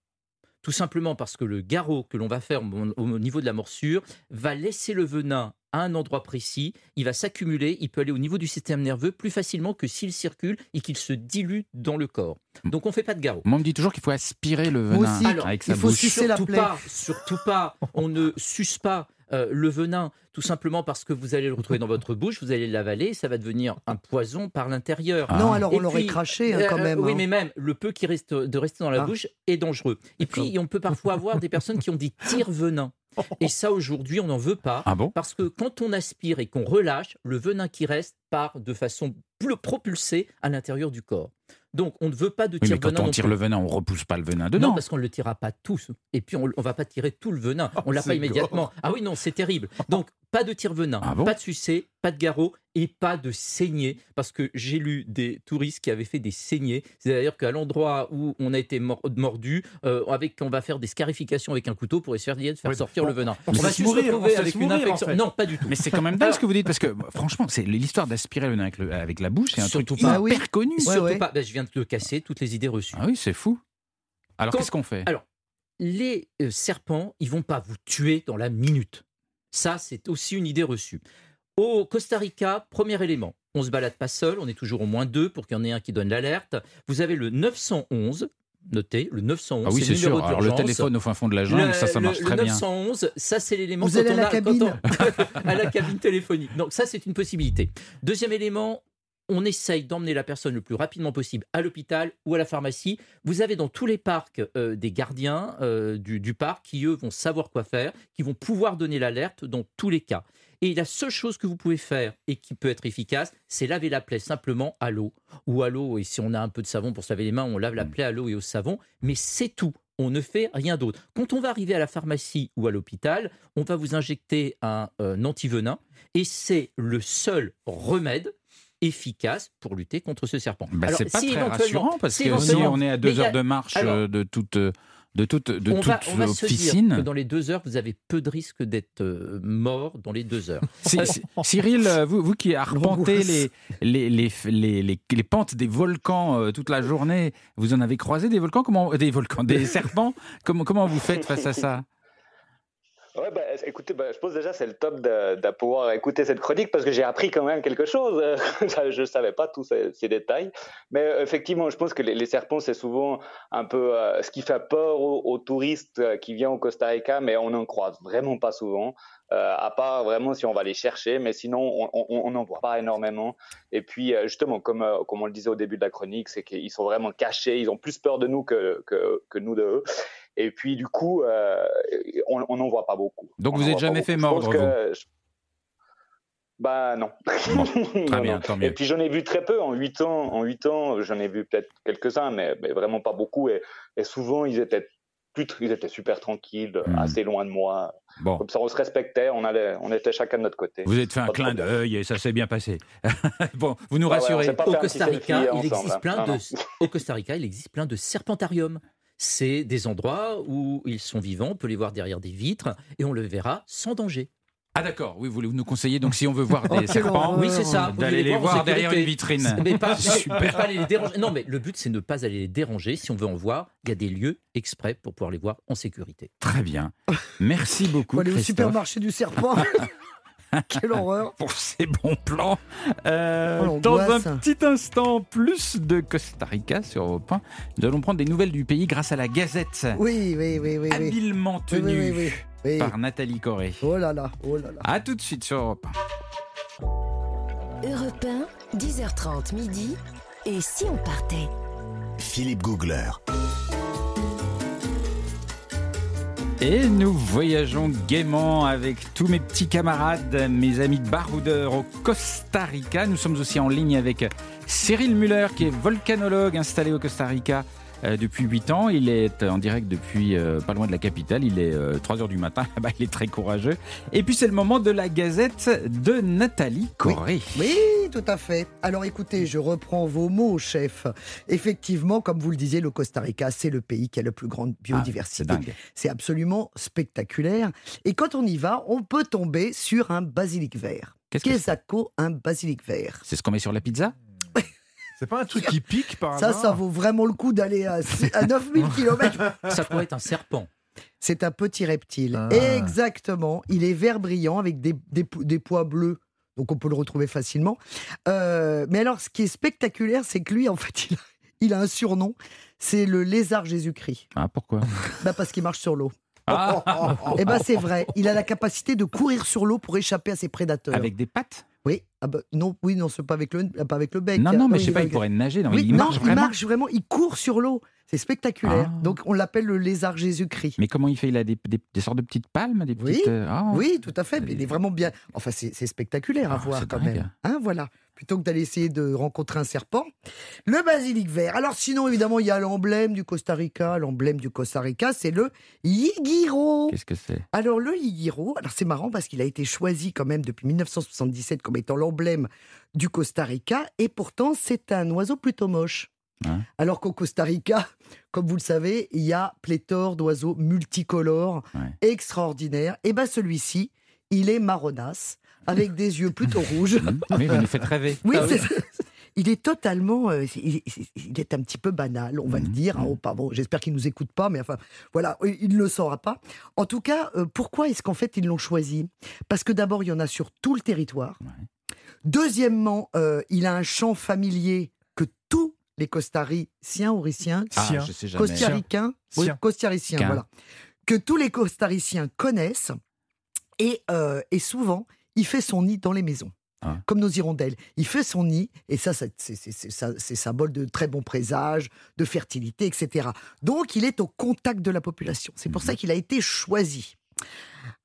Tout simplement parce que le garrot que l'on va faire au niveau de la morsure va laisser le venin à un endroit précis, il va s'accumuler, il peut aller au niveau du système nerveux plus facilement que s'il circule et qu'il se dilue dans le corps. Donc on ne fait pas de garrot. Moi on me dit toujours qu'il faut aspirer le venin avec sa il faut Sucer la plaie. Pas, surtout pas, on ne suce pas euh, le venin, tout simplement parce que vous allez le retrouver dans votre bouche, vous allez l'avaler, ça va devenir un poison par l'intérieur. Non, alors on l'aurait craché hein, quand euh, même. oui, hein. mais même le peu qui reste de rester dans la ah. bouche est dangereux. Et puis on peut parfois avoir des personnes qui ont des tire-venins. Et ça, aujourd'hui, on n'en veut pas. Ah bon? Parce que quand on aspire et qu'on relâche, le venin qui reste part de façon propulsée à l'intérieur du corps. Donc, on ne veut pas de tire venin. quand on tire le venin, on repousse pas le venin dedans. Non, parce qu'on ne le tirera pas tous. Et puis, on ne va pas tirer tout le venin. On ne l'a pas immédiatement. Ah oui, non, c'est terrible. Donc, pas de tire-venin, ah pas de sucé, pas de garrot et pas de saignée. Parce que j'ai lu des touristes qui avaient fait des saignées. C'est-à-dire qu'à l'endroit où on a été mordu, euh, avec, on va faire des scarifications avec un couteau pour essayer de faire sortir le venin. On, va se retrouver avec une infection. Non, pas du tout. Mais c'est quand même dingue ce que vous dites. Parce que franchement, c'est l'histoire d'aspirer le venin avec, la bouche. C'est un truc hyper connu. Surtout pas. Ben, je viens de le casser, toutes les idées reçues. Ah oui, c'est fou. Alors qu'est-ce qu'on fait? Alors, les euh, serpents, ils vont pas vous tuer dans la minute. Ça, c'est aussi une idée reçue. Au Costa Rica, premier élément, on se balade pas seul, on est toujours au moins deux pour qu'il y en ait un qui donne l'alerte. Vous avez le 911, notez, le 911. Ah oui, c'est sûr. Alors, le téléphone au fin fond de la jungle, ça, ça marche très bien. Le 911, ça, c'est l'élément. Vous allez à la cabine À la cabine téléphonique. Donc, ça, c'est une possibilité. Deuxième élément, on essaye d'emmener la personne le plus rapidement possible à l'hôpital ou à la pharmacie. Vous avez dans tous les parcs euh, des gardiens euh, du, parc qui, eux, vont savoir quoi faire, qui vont pouvoir donner l'alerte dans tous les cas. Et la seule chose que vous pouvez faire et qui peut être efficace, c'est laver la plaie simplement à l'eau. Ou à l'eau, et si on a un peu de savon pour se laver les mains, on lave la mm. plaie à l'eau et au savon. Mais c'est tout. On ne fait rien d'autre. Quand on va arriver à la pharmacie ou à l'hôpital, on va vous injecter un, un euh, antivenin et c'est le seul remède efficace pour lutter contre ce serpent. Bah, c'est pas très rassurant parce que si on est à deux heures de marche euh, de toute euh, de toute, de on toute va, on va se piscine. dire que dans les deux heures, vous avez peu de risques d'être euh, mort dans les deux heures. Cyril, vous, vous qui arpentez les, les, les, les, les, pentes des volcans euh, toute la journée, vous en avez croisé des volcans? Comment, Des volcans, des serpents? Comment, comment vous faites face à ça? Ouais, bah, écoutez, bah, je pense déjà c'est le top de, de, pouvoir écouter cette chronique parce que j'ai appris quand même quelque chose. je ne savais pas tous ces, détails. Mais euh, effectivement, je pense que les, serpents, c'est souvent un peu euh, ce qui fait peur aux, touristes euh, qui viennent au Costa Rica, mais on n'en croise vraiment pas souvent. à part vraiment si on va les chercher, mais sinon on n'en voit pas énormément. Et puis justement, comme, comme on le disait au début de la chronique, c'est qu'ils sont vraiment cachés, ils ont plus peur de nous que, que, que nous de eux. Et puis, du coup, euh, on n'en voit pas beaucoup. Donc, vous n'êtes jamais fait mordre, vous Bah non. Très bien, tant mieux. Et puis j'en ai vu très peu en 8 ans. En 8 ans, j'en ai vu peut-être quelques-uns, mais, vraiment pas beaucoup. Et, souvent, ils étaient plus, ils étaient super tranquilles, hmm. assez loin de moi. Bon. Comme ça, on se respectait, on, allait, on était chacun de notre côté. Vous êtes fait un clin d'œil et ça s'est bien passé. bon, vous nous rassurez. au, Costa Rica, il existe plein de, au Costa Rica, il existe plein de serpentariums c'est des endroits où ils sont vivants, on peut les voir derrière des vitres et on le verra sans danger. Ah d'accord, oui, vous voulez nous conseiller, donc si on veut voir des serpents, oui, c'est ça. d'aller les, voir, derrière une vitrine. Mais pas, pas les déranger. Non, mais le but, c'est ne pas aller les déranger. Si on veut en voir, il y a des lieux exprès pour pouvoir les voir en sécurité. Très bien. Merci beaucoup. aller au supermarché du serpent. Quelle horreur Pour ces bons plans. Euh, oh, dans un petit instant, plus de Costa Rica sur Europe 1. Nous allons prendre des nouvelles du pays grâce à la Gazette. Oui, oui, oui. oui habilement tenue par Nathalie Corée. Oh là là, oh là là. A tout de suite sur Europe 1. Europe 1, 10h30 midi. Et si on partait? Philippe Googler. Et nous voyageons gaiement avec tous mes petits camarades, mes amis baroudeurs au Costa Rica. Nous sommes aussi en ligne avec Cyril Muller, qui est volcanologue installé au Costa Rica euh, depuis 8 ans. Il est en direct depuis euh, pas loin de la capitale. Il est 3 euh, du matin. Bah, il est très courageux. Et puis c'est le moment de la gazette de Nathalie Corré. Oui, tout à fait. Alors écoutez, je reprends vos mots, chef. Effectivement, comme vous le disiez, le Costa Rica, c'est le pays qui a la plus grande ah, biodiversité. c'est absolument spectaculaire. Et quand on y va, on peut tomber sur un basilic vert. Qu'est-ce que c'est? un basilic vert C'est ce qu'on met sur la pizza? C'est pas un truc qui pique par Ça, ça vaut vraiment le coup d'aller à, 9000 km. Ça pourrait être un serpent. C'est un petit reptile. Ah. Exactement. Il est vert brillant avec des, des, pois bleus. Donc on peut le retrouver facilement. Euh, mais alors, ce qui est spectaculaire, c'est que lui, en fait, il a, il a un surnom. C'est le lézard Jésus-Christ. Ah, pourquoi? Bah Parce qu'il marche sur l'eau. Ah. Et eh ben c'est vrai. Il a la capacité de courir sur l'eau pour échapper à ses prédateurs. Avec des pattes? Oui, ah bah, non, oui, non, c'est pas avec le, pas avec le bec. Non, non, mais je sais pas, il pourrait nager. Non, oui, il, marche il marche vraiment, il court sur l'eau. C'est spectaculaire. Ah. Donc on l'appelle le lézard Jésus-Christ. Mais comment il fait? Il a des, des, sortes de petites palmes des petites, oui, euh, ah. oui, tout à fait. Mais il est vraiment bien. Enfin, c'est spectaculaire à voir quand même. Hein, voilà plutôt que d'aller essayer de rencontrer un serpent. Le basilic vert. Alors sinon, évidemment, il y a l'emblème du Costa Rica. L'emblème du Costa Rica, c'est le higuiro. Qu'est-ce que c'est? Alors le higuiro, alors c'est marrant parce qu'il a été choisi quand même depuis 1977 comme étant l'emblème du Costa Rica, et pourtant c'est un oiseau plutôt moche. Hein alors qu'au Costa Rica, comme vous le savez, il y a pléthore d'oiseaux multicolores, extraordinaires. Et bien celui-ci, il est marronasse avec des yeux plutôt rouges. Oui, vous nous faites rêver. Oui, ah Il est totalement, euh, il, est, un petit peu banal, on va le mhm. dire. Hein, bon, j'espère qu'il nous écoute pas, mais enfin, voilà, il ne le saura pas. En tout cas, euh, pourquoi est-ce qu'en fait ils l'ont choisi? Parce que d'abord, il y en a sur tout le territoire. Deuxièmement, euh, il a un champ familier que tous les costariciens, auriciens, ah, costariciens, voilà, que tous les costariciens connaissent. Et, et souvent, il fait son nid dans les maisons. Ah. Comme nos hirondelles. Il fait son nid, et ça, c'est symbole de très bon présage, de fertilité, etc. Donc, il est au contact de la population. C'est pour ça mhm. qu'il a été choisi.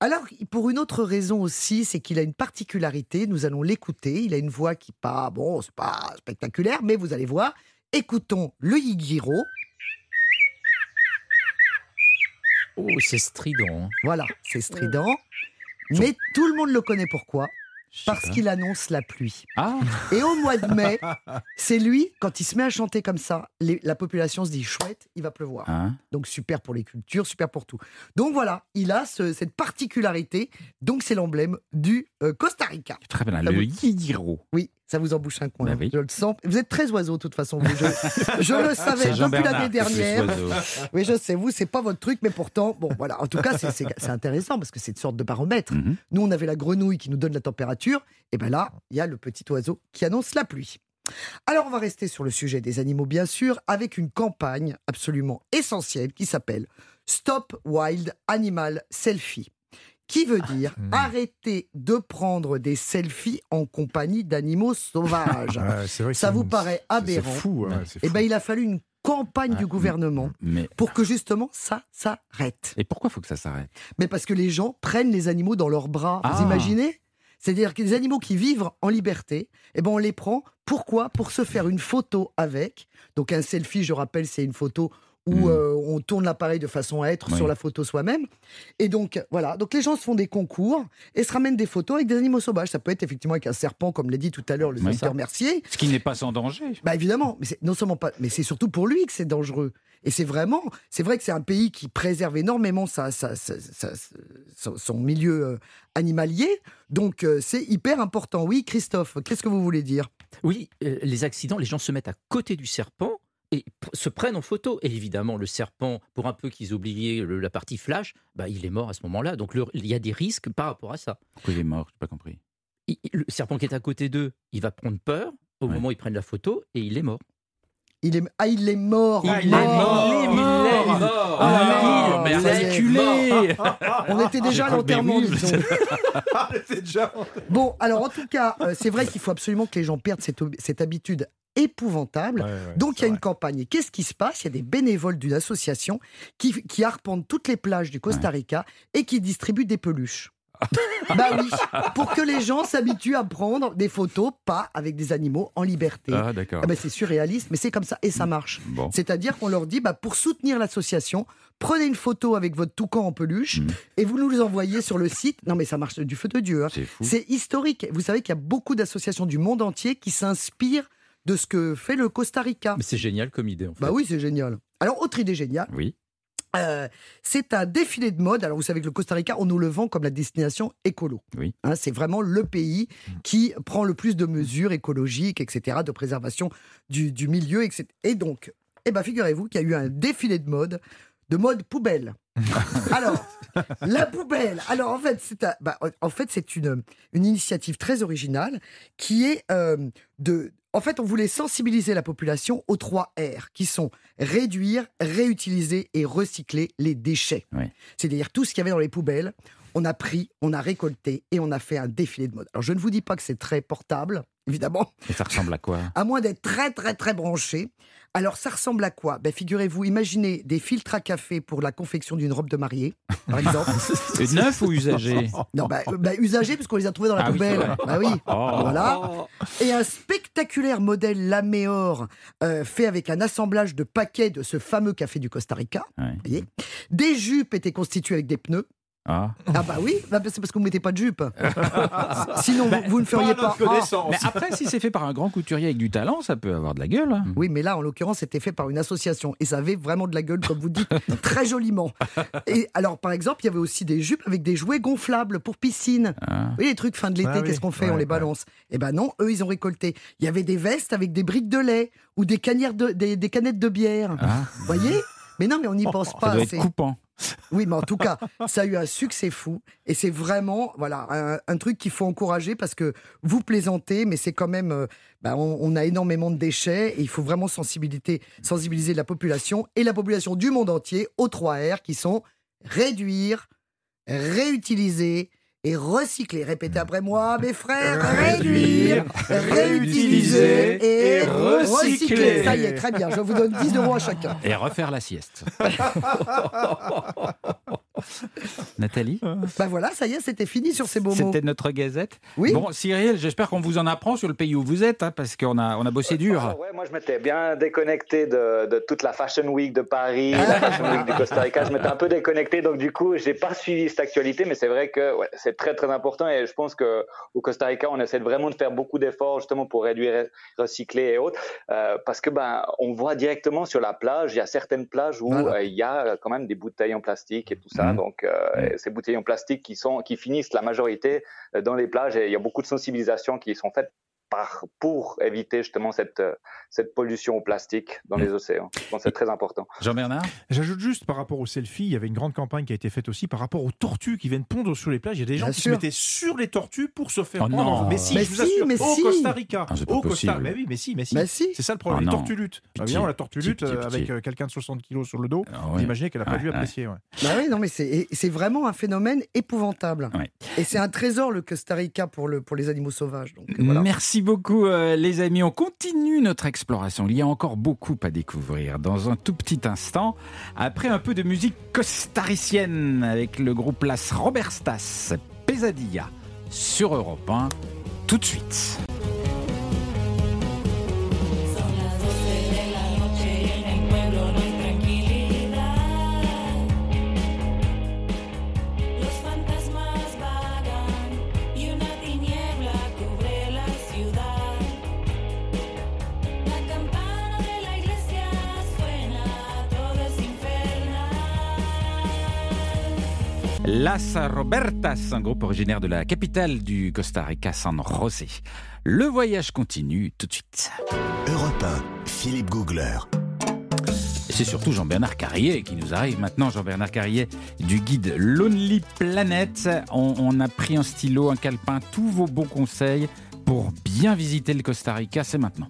Alors, pour une autre raison aussi, c'est qu'il a une particularité. Nous allons l'écouter. Il a une voix qui pas, bon, c'est pas spectaculaire, mais vous allez voir. Écoutons le Yigiro. Oh, c'est strident. Hein. Voilà, c'est strident. Mais tout le monde le connaît pourquoi? Parce qu'il annonce la pluie. Ah. Et au mois de mai, c'est lui, quand il se met à chanter comme ça, la population se dit chouette, il va pleuvoir. Ah. Donc super pour les cultures, super pour tout. Donc voilà, il a cette particularité. Donc c'est l'emblème du euh, Costa Rica. Très bien, le Yidiro. Oui, ça vous embouche un coin. Bah je le sens. Vous êtes très oiseau, de toute façon. Je, le savais depuis l'année dernière. Oui, je sais, vous, c'est pas votre truc, mais pourtant, bon, voilà. En tout cas, c'est intéressant parce que c'est une sorte de baromètre. Mhm. Nous, on avait la grenouille qui nous donne la température. Et bien là, il y a le petit oiseau qui annonce la pluie. Alors, on va rester sur le sujet des animaux, bien sûr, avec une campagne absolument essentielle qui s'appelle Stop Wild Animal Selfie qui veut ah, dire arrêter de prendre des selfies en compagnie d'animaux sauvages. ça vous paraît aberrant fou, Et eh ben, il a fallu une campagne du gouvernement pour que justement ça s'arrête. Et pourquoi faut que ça s'arrête? Mais parce que les gens prennent les animaux dans leurs bras. Vous ah. imaginez? C'est-à-dire que les animaux qui vivent en liberté, eh ben on les prend. Pourquoi? Pour se faire une photo avec. Donc un selfie, je rappelle, c'est une photo où hmm. euh, on tourne l'appareil de façon à être sur la photo soi-même. Et donc, voilà. Donc, les gens se font des concours et se ramènent des photos avec des animaux sauvages. Ça peut être effectivement avec un serpent, comme l'a dit tout à l'heure le sénateur Mercier. Ce qui n'est pas sans danger. Bah, évidemment. Mais c'est non seulement pas, mais c'est surtout pour lui que c'est dangereux. Et c'est vraiment, c'est vrai que c'est un pays qui préserve énormément sa, son milieu euh, animalier. Donc, euh, c'est hyper important. Oui, Christophe, qu'est-ce que vous voulez dire? Oui, les accidents, les gens se mettent à côté du serpent et se prennent en photo. Et évidemment, le serpent, pour un peu qu'ils oubliaient la partie flash, bah, il est mort à ce moment-là. Donc il y a des risques par rapport à ça. Pourquoi il est mort? Je n'ai pas compris. le serpent qui est à côté d'eux, il va prendre peur au moment où ils prennent la photo et il est mort. Il est... Ah, il est mort Il, est mort. Il est mort. Ah, mais On était déjà à l'enterrement, disons. Bon, alors en tout cas, euh, c'est vrai qu'il faut absolument que les gens perdent cette, cette habitude épouvantable. Donc il y a une campagne. qu'est-ce qui se passe? Il y a des bénévoles d'une association qui, qui arpentent toutes les plages du Costa Rica et qui distribuent des peluches. bah oui, pour que les gens s'habituent à prendre des photos, pas avec des animaux en liberté. Ah, d'accord. Ah bah, c'est surréaliste, mais c'est comme ça et ça marche. C'est-à-dire qu'on leur dit, bah, pour soutenir l'association, prenez une photo avec votre toucan en peluche mm. et vous nous envoyez sur le site. Non, mais ça marche du feu de Dieu. Hein. C'est historique. Vous savez qu'il y a beaucoup d'associations du monde entier qui s'inspirent de ce que fait le Costa Rica. Mais c'est génial comme idée, en fait. Bah oui, c'est génial. Alors, autre idée géniale. Oui. Euh, c'est un défilé de mode. Alors, vous savez que le Costa Rica, on nous le vend comme la destination écolo. Oui. Hein, c'est vraiment le pays qui prend le plus de mesures écologiques, etc., de préservation du, du milieu, etc. Et donc, eh ben, figurez-vous qu'il y a eu un défilé de mode, de mode poubelle. Alors, la poubelle. Alors, en fait, c'est bah, en fait, c'est une, une initiative très originale qui est euh, de en fait, on voulait sensibiliser la population aux trois R, qui sont réduire, réutiliser et recycler les déchets. C'est-à-dire tout ce qu'il y avait dans les poubelles, on a pris, on a récolté et on a fait un défilé de mode. Alors je ne vous dis pas que c'est très portable, évidemment. Et ça ressemble à quoi? À moins d'être très très très branché. Alors, ça ressemble à quoi? Ben, Figurez-vous, imaginez des filtres à café pour la confection d'une robe de mariée, par exemple. neuf ou usagé Non, ben, ben, usagé, parce qu'on les a trouvés dans la ah poubelle. Oui, bah oui, oh. voilà. Et un spectaculaire modèle Laméor euh, fait avec un assemblage de paquets de ce fameux café du Costa Rica. Voyez? Des jupes étaient constituées avec des pneus. Ah. ah. bah oui, bah, c'est parce que vous ne mettez pas de jupe. Sinon, vous, ne feriez pas. Ah. Mais après, si c'est fait par un grand couturier avec du talent, ça peut avoir de la gueule. Hein. Oui, mais là, en l'occurrence, c'était fait par une association et ça avait vraiment de la gueule, comme vous dites, très joliment. Et alors, par exemple, il y avait aussi des jupes avec des jouets gonflables pour piscine. Ah. Oui, les trucs fin de l'été, qu'est-ce qu'on fait On les balance. Eh ben non, eux, ils ont récolté. Il y avait des vestes avec des briques de lait ou des, de, des, canettes de bière. Vous voyez? Mais non, mais on n'y oh, pense pas. Ça doit être coupant. Oui, mais en tout cas, ça a eu un succès fou. Et c'est vraiment voilà, un, truc qu'il faut encourager parce que vous plaisantez, mais c'est quand même. Euh, bah, on, a énormément de déchets et il faut vraiment sensibiliser, sensibiliser la population et la population du monde entier aux trois R qui sont réduire, réutiliser et recycler. Répétez après moi, mes frères. Réduire, réutiliser et recycler. Ça y est, très bien. Je vous donne 10 euros à chacun. Et refaire la sieste. Nathalie Bah voilà, ça y est, c'était fini sur ces beaux mots. C'était notre gazette. Oui. Bon, Cyril, j'espère qu'on vous en apprend sur le pays où vous êtes, hein, parce qu'on a, on a bossé dur. Ah ouais, moi, je m'étais bien déconnecté de, de, toute la Fashion Week de Paris, la Fashion Week du Costa Rica. Je m'étais un peu déconnecté, donc du coup, j'ai pas suivi cette actualité, mais c'est vrai que ouais, c'est très très important et je pense que au Costa Rica, on essaie vraiment de faire beaucoup d'efforts justement pour réduire, recycler et autres, euh, parce que ben on voit directement sur la plage, il y a certaines plages où euh, il y a quand même des bouteilles en plastique et tout ça, mmh. donc euh, ces bouteilles en plastique qui sont qui finissent la majorité dans les plages et il y a beaucoup de sensibilisation qui sont faites par, pour éviter justement cette, cette pollution au plastique dans les océans. Donc c'est très important. Jean-Bernard J'ajoute juste par rapport aux selfies, il y avait une grande campagne qui a été faite aussi par rapport aux tortues qui viennent pondre sur les plages. Il y a des gens qui se mettaient sur les tortues pour se faire oh prendre. Non. Mais si, mais je vous si, assure, mais au si. Costa Rica. Ah, au possible. Costa Mais oui, mais si, mais si. Mais si. C'est ça le problème. Oh les non. tortues luttent. Pitié. Évidemment, la tortue Pitié, lutte pitié, euh, avec euh, quelqu'un de 60 kilos sur le dos. Ah Vous ouais. imaginez qu'elle n'a pas Ouais, dû apprécier. ouais. Bah oui, non, mais c'est vraiment un phénomène épouvantable. Ouais. Et c'est un trésor, le Costa Rica, pour, le, pour les animaux sauvages. Donc, voilà. Merci beaucoup euh, les amis. On continue notre exploration. Il y a encore beaucoup à découvrir dans un tout petit instant. Après un peu de musique costaricienne avec le groupe Las Roberstas, Pesadilla sur Europe 1. Tout de suite. Las Robertas, un groupe originaire de la capitale du Costa Rica, San José. Le voyage continue tout de suite. Europe 1, Philippe Googler. Et c'est surtout Jean-Bernard Carrier qui nous arrive maintenant. Jean-Bernard Carrier du guide Lonely Planet. On, on a pris un stylo, un calepin, tous vos bons conseils pour bien visiter le Costa Rica. C'est maintenant.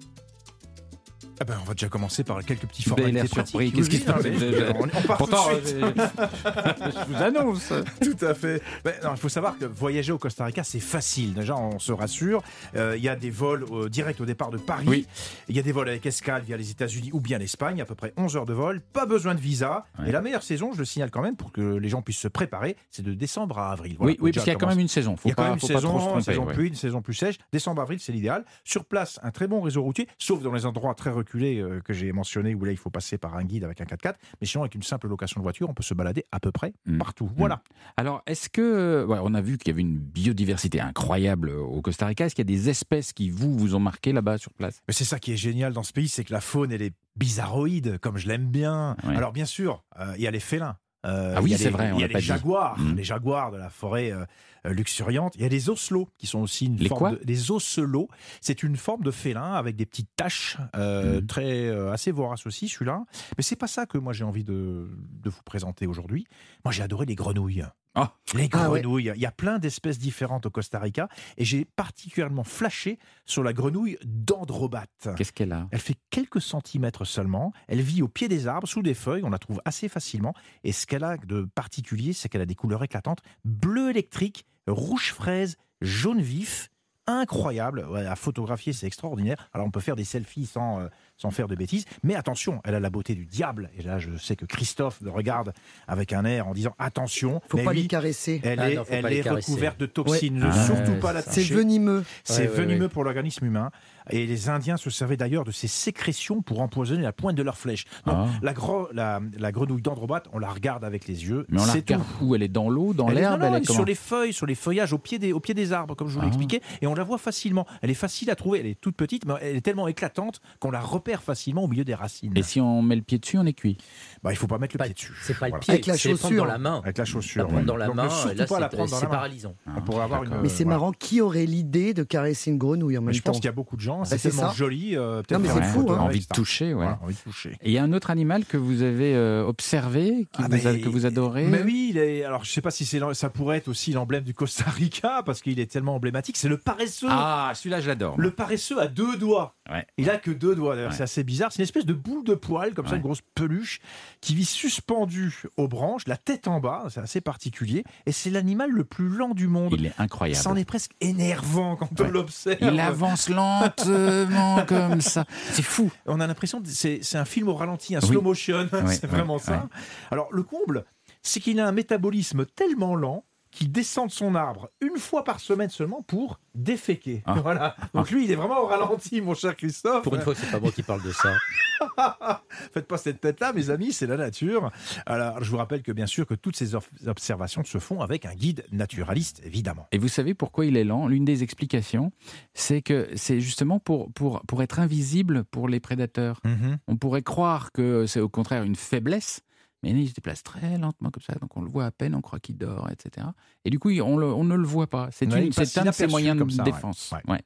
Ah ben, on va déjà commencer par quelques petits formalités l'air surpris. Qu'est-ce qui se passe on, part Pourtant, tout de suite. euh, je vous annonce. Tout à fait. Ben, non, il faut savoir que voyager au Costa Rica, c'est facile. Déjà, on se rassure. Euh, Il y a des vols euh, directs au départ de Paris. Oui. Il y a des vols avec escale via les États-Unis ou bien l'Espagne, à peu près 11 heures de vol. Pas besoin de visa. Ouais. Et la meilleure saison, je le signale quand même, pour que les gens puissent se préparer, c'est de décembre à avril. Voilà, oui, oui parce qu'il y a quand même une saison. Il y a quand même une saison, une saison plus, une saison plus sèche. Décembre-avril, c'est l'idéal. Sur place, un très bon réseau routier, sauf dans les endroits très reculés euh, que j'ai mentionnés où là, il faut passer par un guide avec un 4x4. Mais sinon, avec une simple location de voiture, on peut se balader à peu près Mm. partout. Voilà. Alors, est-ce que. ouais, on a vu qu'il y avait une biodiversité incroyable au Costa Rica. Est-ce qu'il y a des espèces qui, vous, vous ont marqué là-bas sur place? Mais c'est ça qui est génial dans ce pays, c'est que la faune, elle est bizarroïde, comme je l'aime bien. Ouais. Alors, bien sûr, euh, il y a les félins. Euh, Ah oui, c'est vrai, Il y a les jaguars, les jaguars de la forêt euh, luxuriante. Il y a les ocelots, qui sont aussi une Les forme quoi de... Les ocelots, c'est une forme de félin avec des petites taches, euh, Mm. très euh, assez voraces aussi, celui-là. Mais c'est pas ça que moi j'ai envie de, de vous présenter aujourd'hui. Moi, j'ai adoré les grenouilles. Ah. Les Ah ouais. grenouilles. Il y a plein d'espèces différentes au Costa Rica et j'ai particulièrement flashé sur la grenouille d'Androbate. Qu'est-ce qu'elle a? Elle fait quelques centimètres seulement. Elle vit au pied des arbres, sous des feuilles. On la trouve assez facilement. Et ce qu'elle a de particulier, c'est qu'elle a des couleurs éclatantes bleu électrique, rouge fraise, jaune vif. Incroyable. Ouais, à photographier, c'est extraordinaire. Alors, on peut faire des selfies sans, euh, sans faire de bêtises. Mais attention, elle a la beauté du diable. Et là, je sais que Christophe le regarde avec un air en disant attention. Faut mais pas les caresser. elle Ah est, non, elle recouverte de toxines. Ouais. Ne Ah, surtout ouais, pas la c'est venimeux. C'est Ouais, venimeux ouais. pour l'organisme humain. Et les Indiens se servaient d'ailleurs de ces sécrétions pour empoisonner la pointe de leurs flèches. Donc, Ah. la, gro- la, la grenouille d'Androbate, on la regarde avec les yeux. Mais on la c'est regarde tout. où? Elle est dans l'eau, dans l'herbe? elle est sur les feuilles, sur les feuillages, au pied des, au pied des arbres, comme je vous l'ai Ah. expliqué. Et on la voit facilement. Elle est facile à trouver. Elle est toute petite, mais elle est tellement éclatante qu'on la repère facilement au milieu des racines. Et si on met le pied dessus, on est cuit. Bah, il faut pas mettre le Pas- pied dessus. C'est pas le Voilà. pied, Avec la chaussure. dans la main. Avec la chaussure. La dans la Donc, main, surtout là, pas la c'est prendre dans c'est la main. paralysant. On pourrait avoir une. Mais c'est voilà. marrant, qui aurait l'idée de caresser une grenouille en Mais même je temps pense qu'il y a beaucoup de gens. Bah, C'est tellement ça. joli. euh, peut-être Non, mais c'est fou, hein. Envie de toucher, ouais. Voilà, envie de toucher. Et il y a un autre animal que vous avez euh, observé, qui Ah vous a- que vous adorez Mais oui, il est, alors je sais pas si ça pourrait être aussi l'emblème du Costa Rica parce qu'il est tellement emblématique. C'est le paresseux. Ah, celui-là, je l'adore. Le paresseux a deux doigts. Ouais. Il a que deux doigts. D'ailleurs, Ouais. C'est assez bizarre. C'est une espèce de boule de poil comme ça, une grosse peluche qui vit suspendue aux branches, la tête en bas. C'est assez particulier. Et c'est l'animal le plus lent du monde. Il est incroyable. C'en est presque énervant quand on l'observe. Il avance lentement comme ça. C'est fou. On a l'impression que c'est c'est un film au ralenti, un Oui. slow motion. c'est vraiment ça. Alors, le comble, c'est qu'il a un métabolisme tellement lent qu'il descend de son arbre une fois par semaine seulement pour déféquer. Ah. Voilà. Donc lui, il est vraiment au ralenti, mon cher Christophe. Pour une fois, c'est pas moi qui parle de ça. Faites pas cette tête-là, mes amis, c'est la nature. Alors, je vous rappelle que bien sûr que toutes ces ob- observations se font avec un guide naturaliste, évidemment. Et vous savez pourquoi il est lent? L'une des explications, c'est que c'est justement pour, pour, pour être invisible pour les prédateurs. On pourrait croire que c'est au contraire une faiblesse, mais il se déplace très lentement comme ça, donc on le voit à peine, on croit qu'il dort, etc. Et du coup, on, le- on ne le voit pas. C'est Ouais, un de ses moyens de ça, défense. Ouais. Ouais.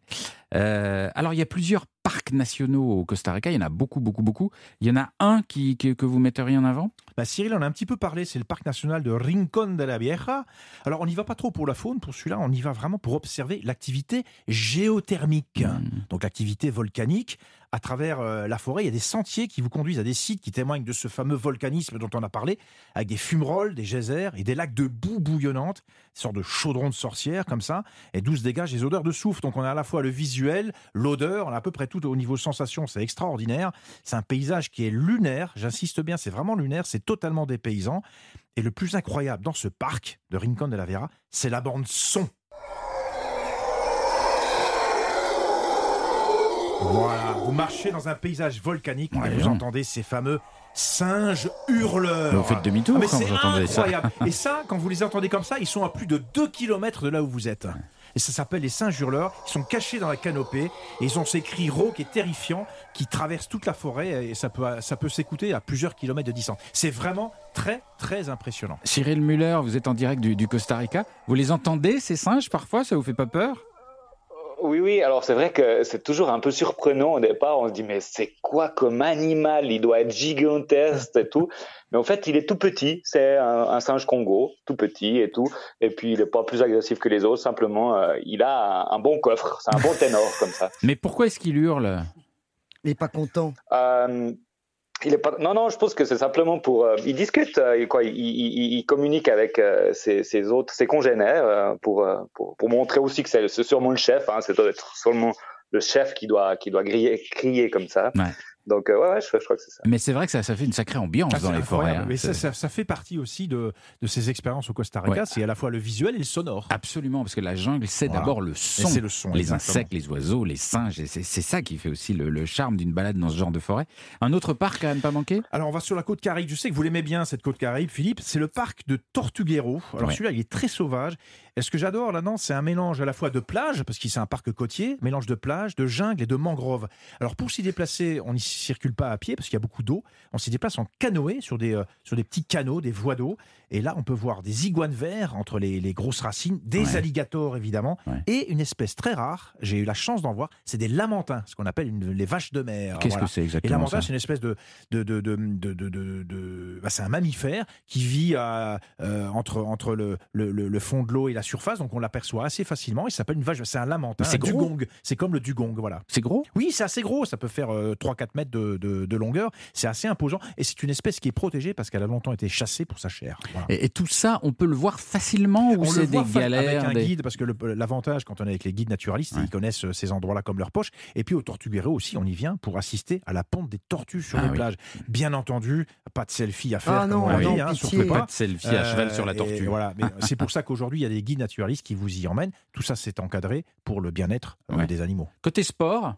Euh, alors, il y a plusieurs parcs nationaux au Costa Rica, il y en a beaucoup, beaucoup, beaucoup. Il y en a un qui, qui- que vous metteriez en avant? Bah, Cyril, on a un petit peu parlé, c'est le parc national de Rincon de la Vieja. Alors, on n'y va pas trop pour la faune, pour celui-là, on y va vraiment pour observer l'activité géothermique, donc l'activité volcanique. À travers euh, la forêt, il y a des sentiers qui vous conduisent à des sites qui témoignent de ce fameux volcanisme dont on a parlé, avec des fumerolles, des geysers et des lacs de boue bouillonnante, des sortes de chaudrons de sorcières comme ça, et d'où se dégagent des odeurs de soufre. Donc, on a à la fois le visuel, l'odeur, on a à peu près tout au niveau sensation, c'est extraordinaire. C'est un paysage qui est lunaire, j'insiste bien, c'est vraiment lunaire, c'est totalement dépaysant. Et le plus incroyable dans ce parc de Rincon de la Vera, c'est la bande son. Voilà, vous marchez dans un paysage volcanique et vous entendez ces fameux singes hurleurs. Vous faites demi-tour Ah, mais quand c'est vous entendez ça. incroyable. Et ça, quand vous les entendez comme ça, ils sont à plus de 2 km de là où vous êtes. Et ça s'appelle les singes hurleurs. Ils sont cachés dans la canopée et ils ont ces cris rauques et terrifiants qui traversent toute la forêt et ça peut, ça peut s'écouter à plusieurs kilomètres de distance. C'est vraiment très, très impressionnant. Cyril Muller, vous êtes en direct du, du Costa Rica. Vous les entendez, ces singes, parfois? Ça vous fait pas peur? Oui, oui, alors c'est vrai que c'est toujours un peu surprenant au départ. On se dit, mais c'est quoi comme animal? Il doit être gigantesque et tout. Mais en fait, il est tout petit. C'est un, un singe Congo, tout petit et tout. Et puis, il n'est pas plus agressif que les autres. Simplement, euh, il a un, un bon coffre. C'est un bon ténor comme ça. Mais pourquoi est-ce qu'il hurle? Il n'est pas content. Euh, Non, non, je pense que c'est simplement pour. euh, il discute, euh, quoi, il, il- il communique avec euh, ses, ses autres, ses congénères euh, pour, euh, pour, pour montrer aussi que c'est sûrement le chef. Hein, c'est seulement le chef qui doit, qui doit griller, crier comme ça. Ouais. Donc, euh, ouais, ouais, je, je crois que c'est ça. Mais c'est vrai que ça, ça fait une sacrée ambiance Ah, dans les forêts. hein. Mais ça, C'est- ça, ça fait partie aussi de, de ces expériences au Costa Rica. Ouais. C'est à la fois le visuel et le sonore. Absolument, parce que la jungle, c'est Voilà. d'abord le son. c'est le son, les exactement. insectes, les oiseaux, les singes. C'est ça qui fait aussi le, le charme d'une balade dans ce genre de forêt. Un autre parc à ne pas manquer? Alors, on va sur la côte Caraïbe. Je sais que vous l'aimez bien, cette côte Caraïbe, Philippe. C'est le parc de Tortuguero. Alors, Ouais. celui-là, il est très sauvage. Et ce que j'adore là-dedans, c'est un mélange à la fois de plage, parce qu'il c'est un parc côtier, mélange de plage, de jungle et de mangrove. Alors, pour s'y déplacer, on n'y circule pas à pied, parce qu'il y a beaucoup d'eau. On s'y déplace en canoë sur des, euh, sur des petits canaux, des voies d'eau. Et là, on peut voir des iguanes verts entre les, les grosses racines, des Ouais. alligators, évidemment, Ouais. et une espèce très rare, j'ai eu la chance d'en voir, c'est des lamentins, ce qu'on appelle une- les vaches de mer. Qu'est-ce Voilà. que c'est Et exactement l'avantage, ça c'est une espèce de, de, de, de, de, bah, c'est un mammifère qui vit à, euh, entre, entre le, le, le- le fond de l'eau et la surface, donc on l'aperçoit assez facilement. Il s'appelle une vache, c'est un lamentin, c'est dugong. C'est comme le dugong, voilà. C'est gros? Oui, c'est assez gros, ça peut faire 3-4 mètres de, de- de longueur. C'est assez imposant et c'est une espèce qui est protégée parce qu'elle a longtemps été chassée pour sa chair. Voilà. et, et tout ça, on peut le voir facilement ou c'est des galères avec un des- guide parce que l'avantage quand on est avec les guides naturalistes, Ouais. qu'ils connaissent euh, ces endroits-là comme leur poche. Et puis au Tortuguero aussi, on y vient pour assister à la ponte des tortues sur Ah les oui. plages. Bien entendu, pas de selfie à faire. Ah comme non, dit, hein, pitié. Pas pas. de selfie à cheval Euh, sur la et tortue. voilà, mais c'est pour ça qu'aujourd'hui il y a des guides naturalistes qui vous y emmènent. Tout ça c'est encadré pour le bien-être euh, Ouais. des animaux. Côté sport,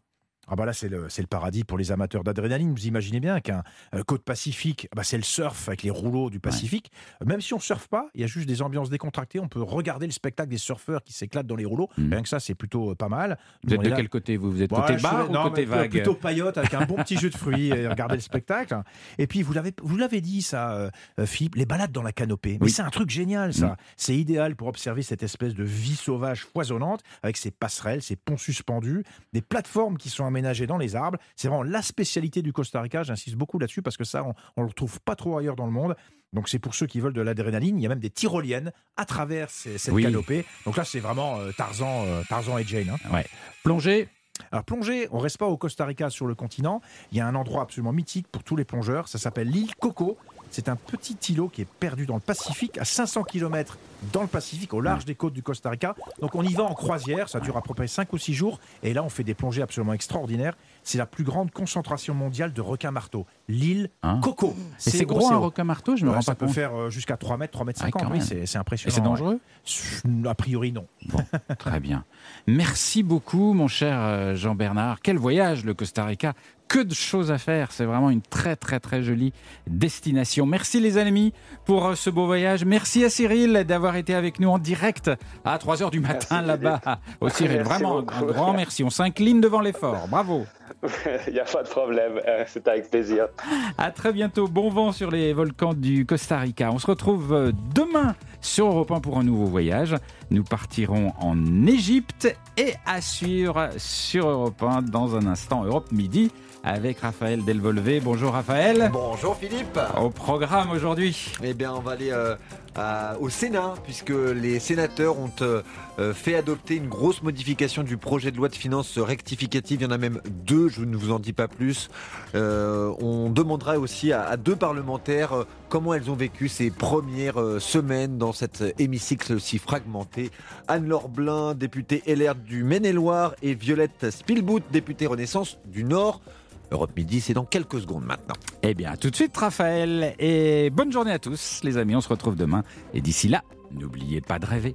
Ah bah là c'est le, le paradis pour les amateurs d'adrénaline. Vous imaginez bien qu'un euh, côte pacifique, bah c'est le surf avec les rouleaux du Pacifique. Euh, Même si on surfe pas, il y a juste des ambiances décontractées. On peut regarder le spectacle des surfeurs qui s'éclatent dans les rouleaux. Mhm. Rien que ça c'est plutôt euh, pas mal. vous êtes de là- quel côté vous? Vous êtes Bon, côté je bar serais- ou non, côté mais vague? Plutôt paillote avec un bon petit jus de fruits et regarder le spectacle. Et puis, vous l'avez, vous l'avez dit, ça, euh, Philippe, les balades dans la canopée. Mais Oui. c'est un truc génial, ça. Mm. C'est idéal pour observer cette espèce de vie sauvage foisonnante avec ses passerelles, ses ponts suspendus, des plateformes qui sont dans les arbres. C'est vraiment la spécialité du Costa Rica. J'insiste beaucoup là-dessus parce que ça, on, on le retrouve pas trop ailleurs dans le monde. Donc c'est pour ceux qui veulent de l'adrénaline. Il y a même des tyroliennes à travers ces- cette Oui. canopée. Donc là, c'est vraiment euh, Tarzan, euh, Tarzan et Jane. hein. Ouais. Plongée? Alors plonger, on reste pas au Costa Rica sur le continent. Il y a un endroit absolument mythique pour tous les plongeurs. Ça s'appelle l'île Coco. C'est un petit îlot qui est perdu dans le Pacifique, à 500 km dans le Pacifique, au large des côtes du Costa Rica. Donc on y va en croisière, ça dure à peu près 5 ou 6 jours. Et là, on fait des plongées absolument extraordinaires. C'est la plus grande concentration mondiale de requins marteaux. L'île Hein Coco. Et c'est gros un requin marteau, je me Ouais, rends ça pas peut compte. faire euh, jusqu'à 3 mètres, 3 mètres Ah, 50. quand oui, même. c'est c'est Et impressionnant. c'est dangereux ouais. A priori, non. Bon, très bien. Merci beaucoup, mon cher euh, Jean-Bernard. Quel voyage, le Costa Rica. Que de choses à faire. C'est vraiment une très, très, très jolie destination. Merci, les amis, pour euh, ce beau voyage. Merci à Cyril d'avoir été avec nous en direct à 3 h du matin là-bas. Au Cyril, Merci vraiment un grand merci. On s'incline devant l'effort. Bravo. Il n'y a pas de problème. Euh, C'est avec plaisir. À très bientôt. Bon vent sur les volcans du Costa Rica. On se retrouve euh, demain sur Europe 1 pour un nouveau voyage. Nous partirons en Égypte et à suivre sur Europe 1 dans un instant Europe Midi avec Raphaël Delvolvé. Bonjour Raphaël. Bonjour Philippe. Au programme aujourd'hui. Eh bien, on va aller euh, à- au Sénat, puisque les sénateurs ont euh, euh, fait adopter une grosse modification du projet de loi de finances rectificative. Il y en a même deux, je ne vous en dis pas plus. Euh, on demandera aussi à, à deux parlementaires comment elles ont vécu ces premières semaines dans cet hémicycle si fragmenté. Anne-Laure Blin, députée LR du Maine-et-Loire, et Violette Spielbout, députée Renaissance du Nord. Europe Midi, c'est dans quelques secondes maintenant. Eh bien, à tout de suite Raphaël et bonne journée à tous les amis. On se retrouve demain et d'ici là, n'oubliez pas de rêver.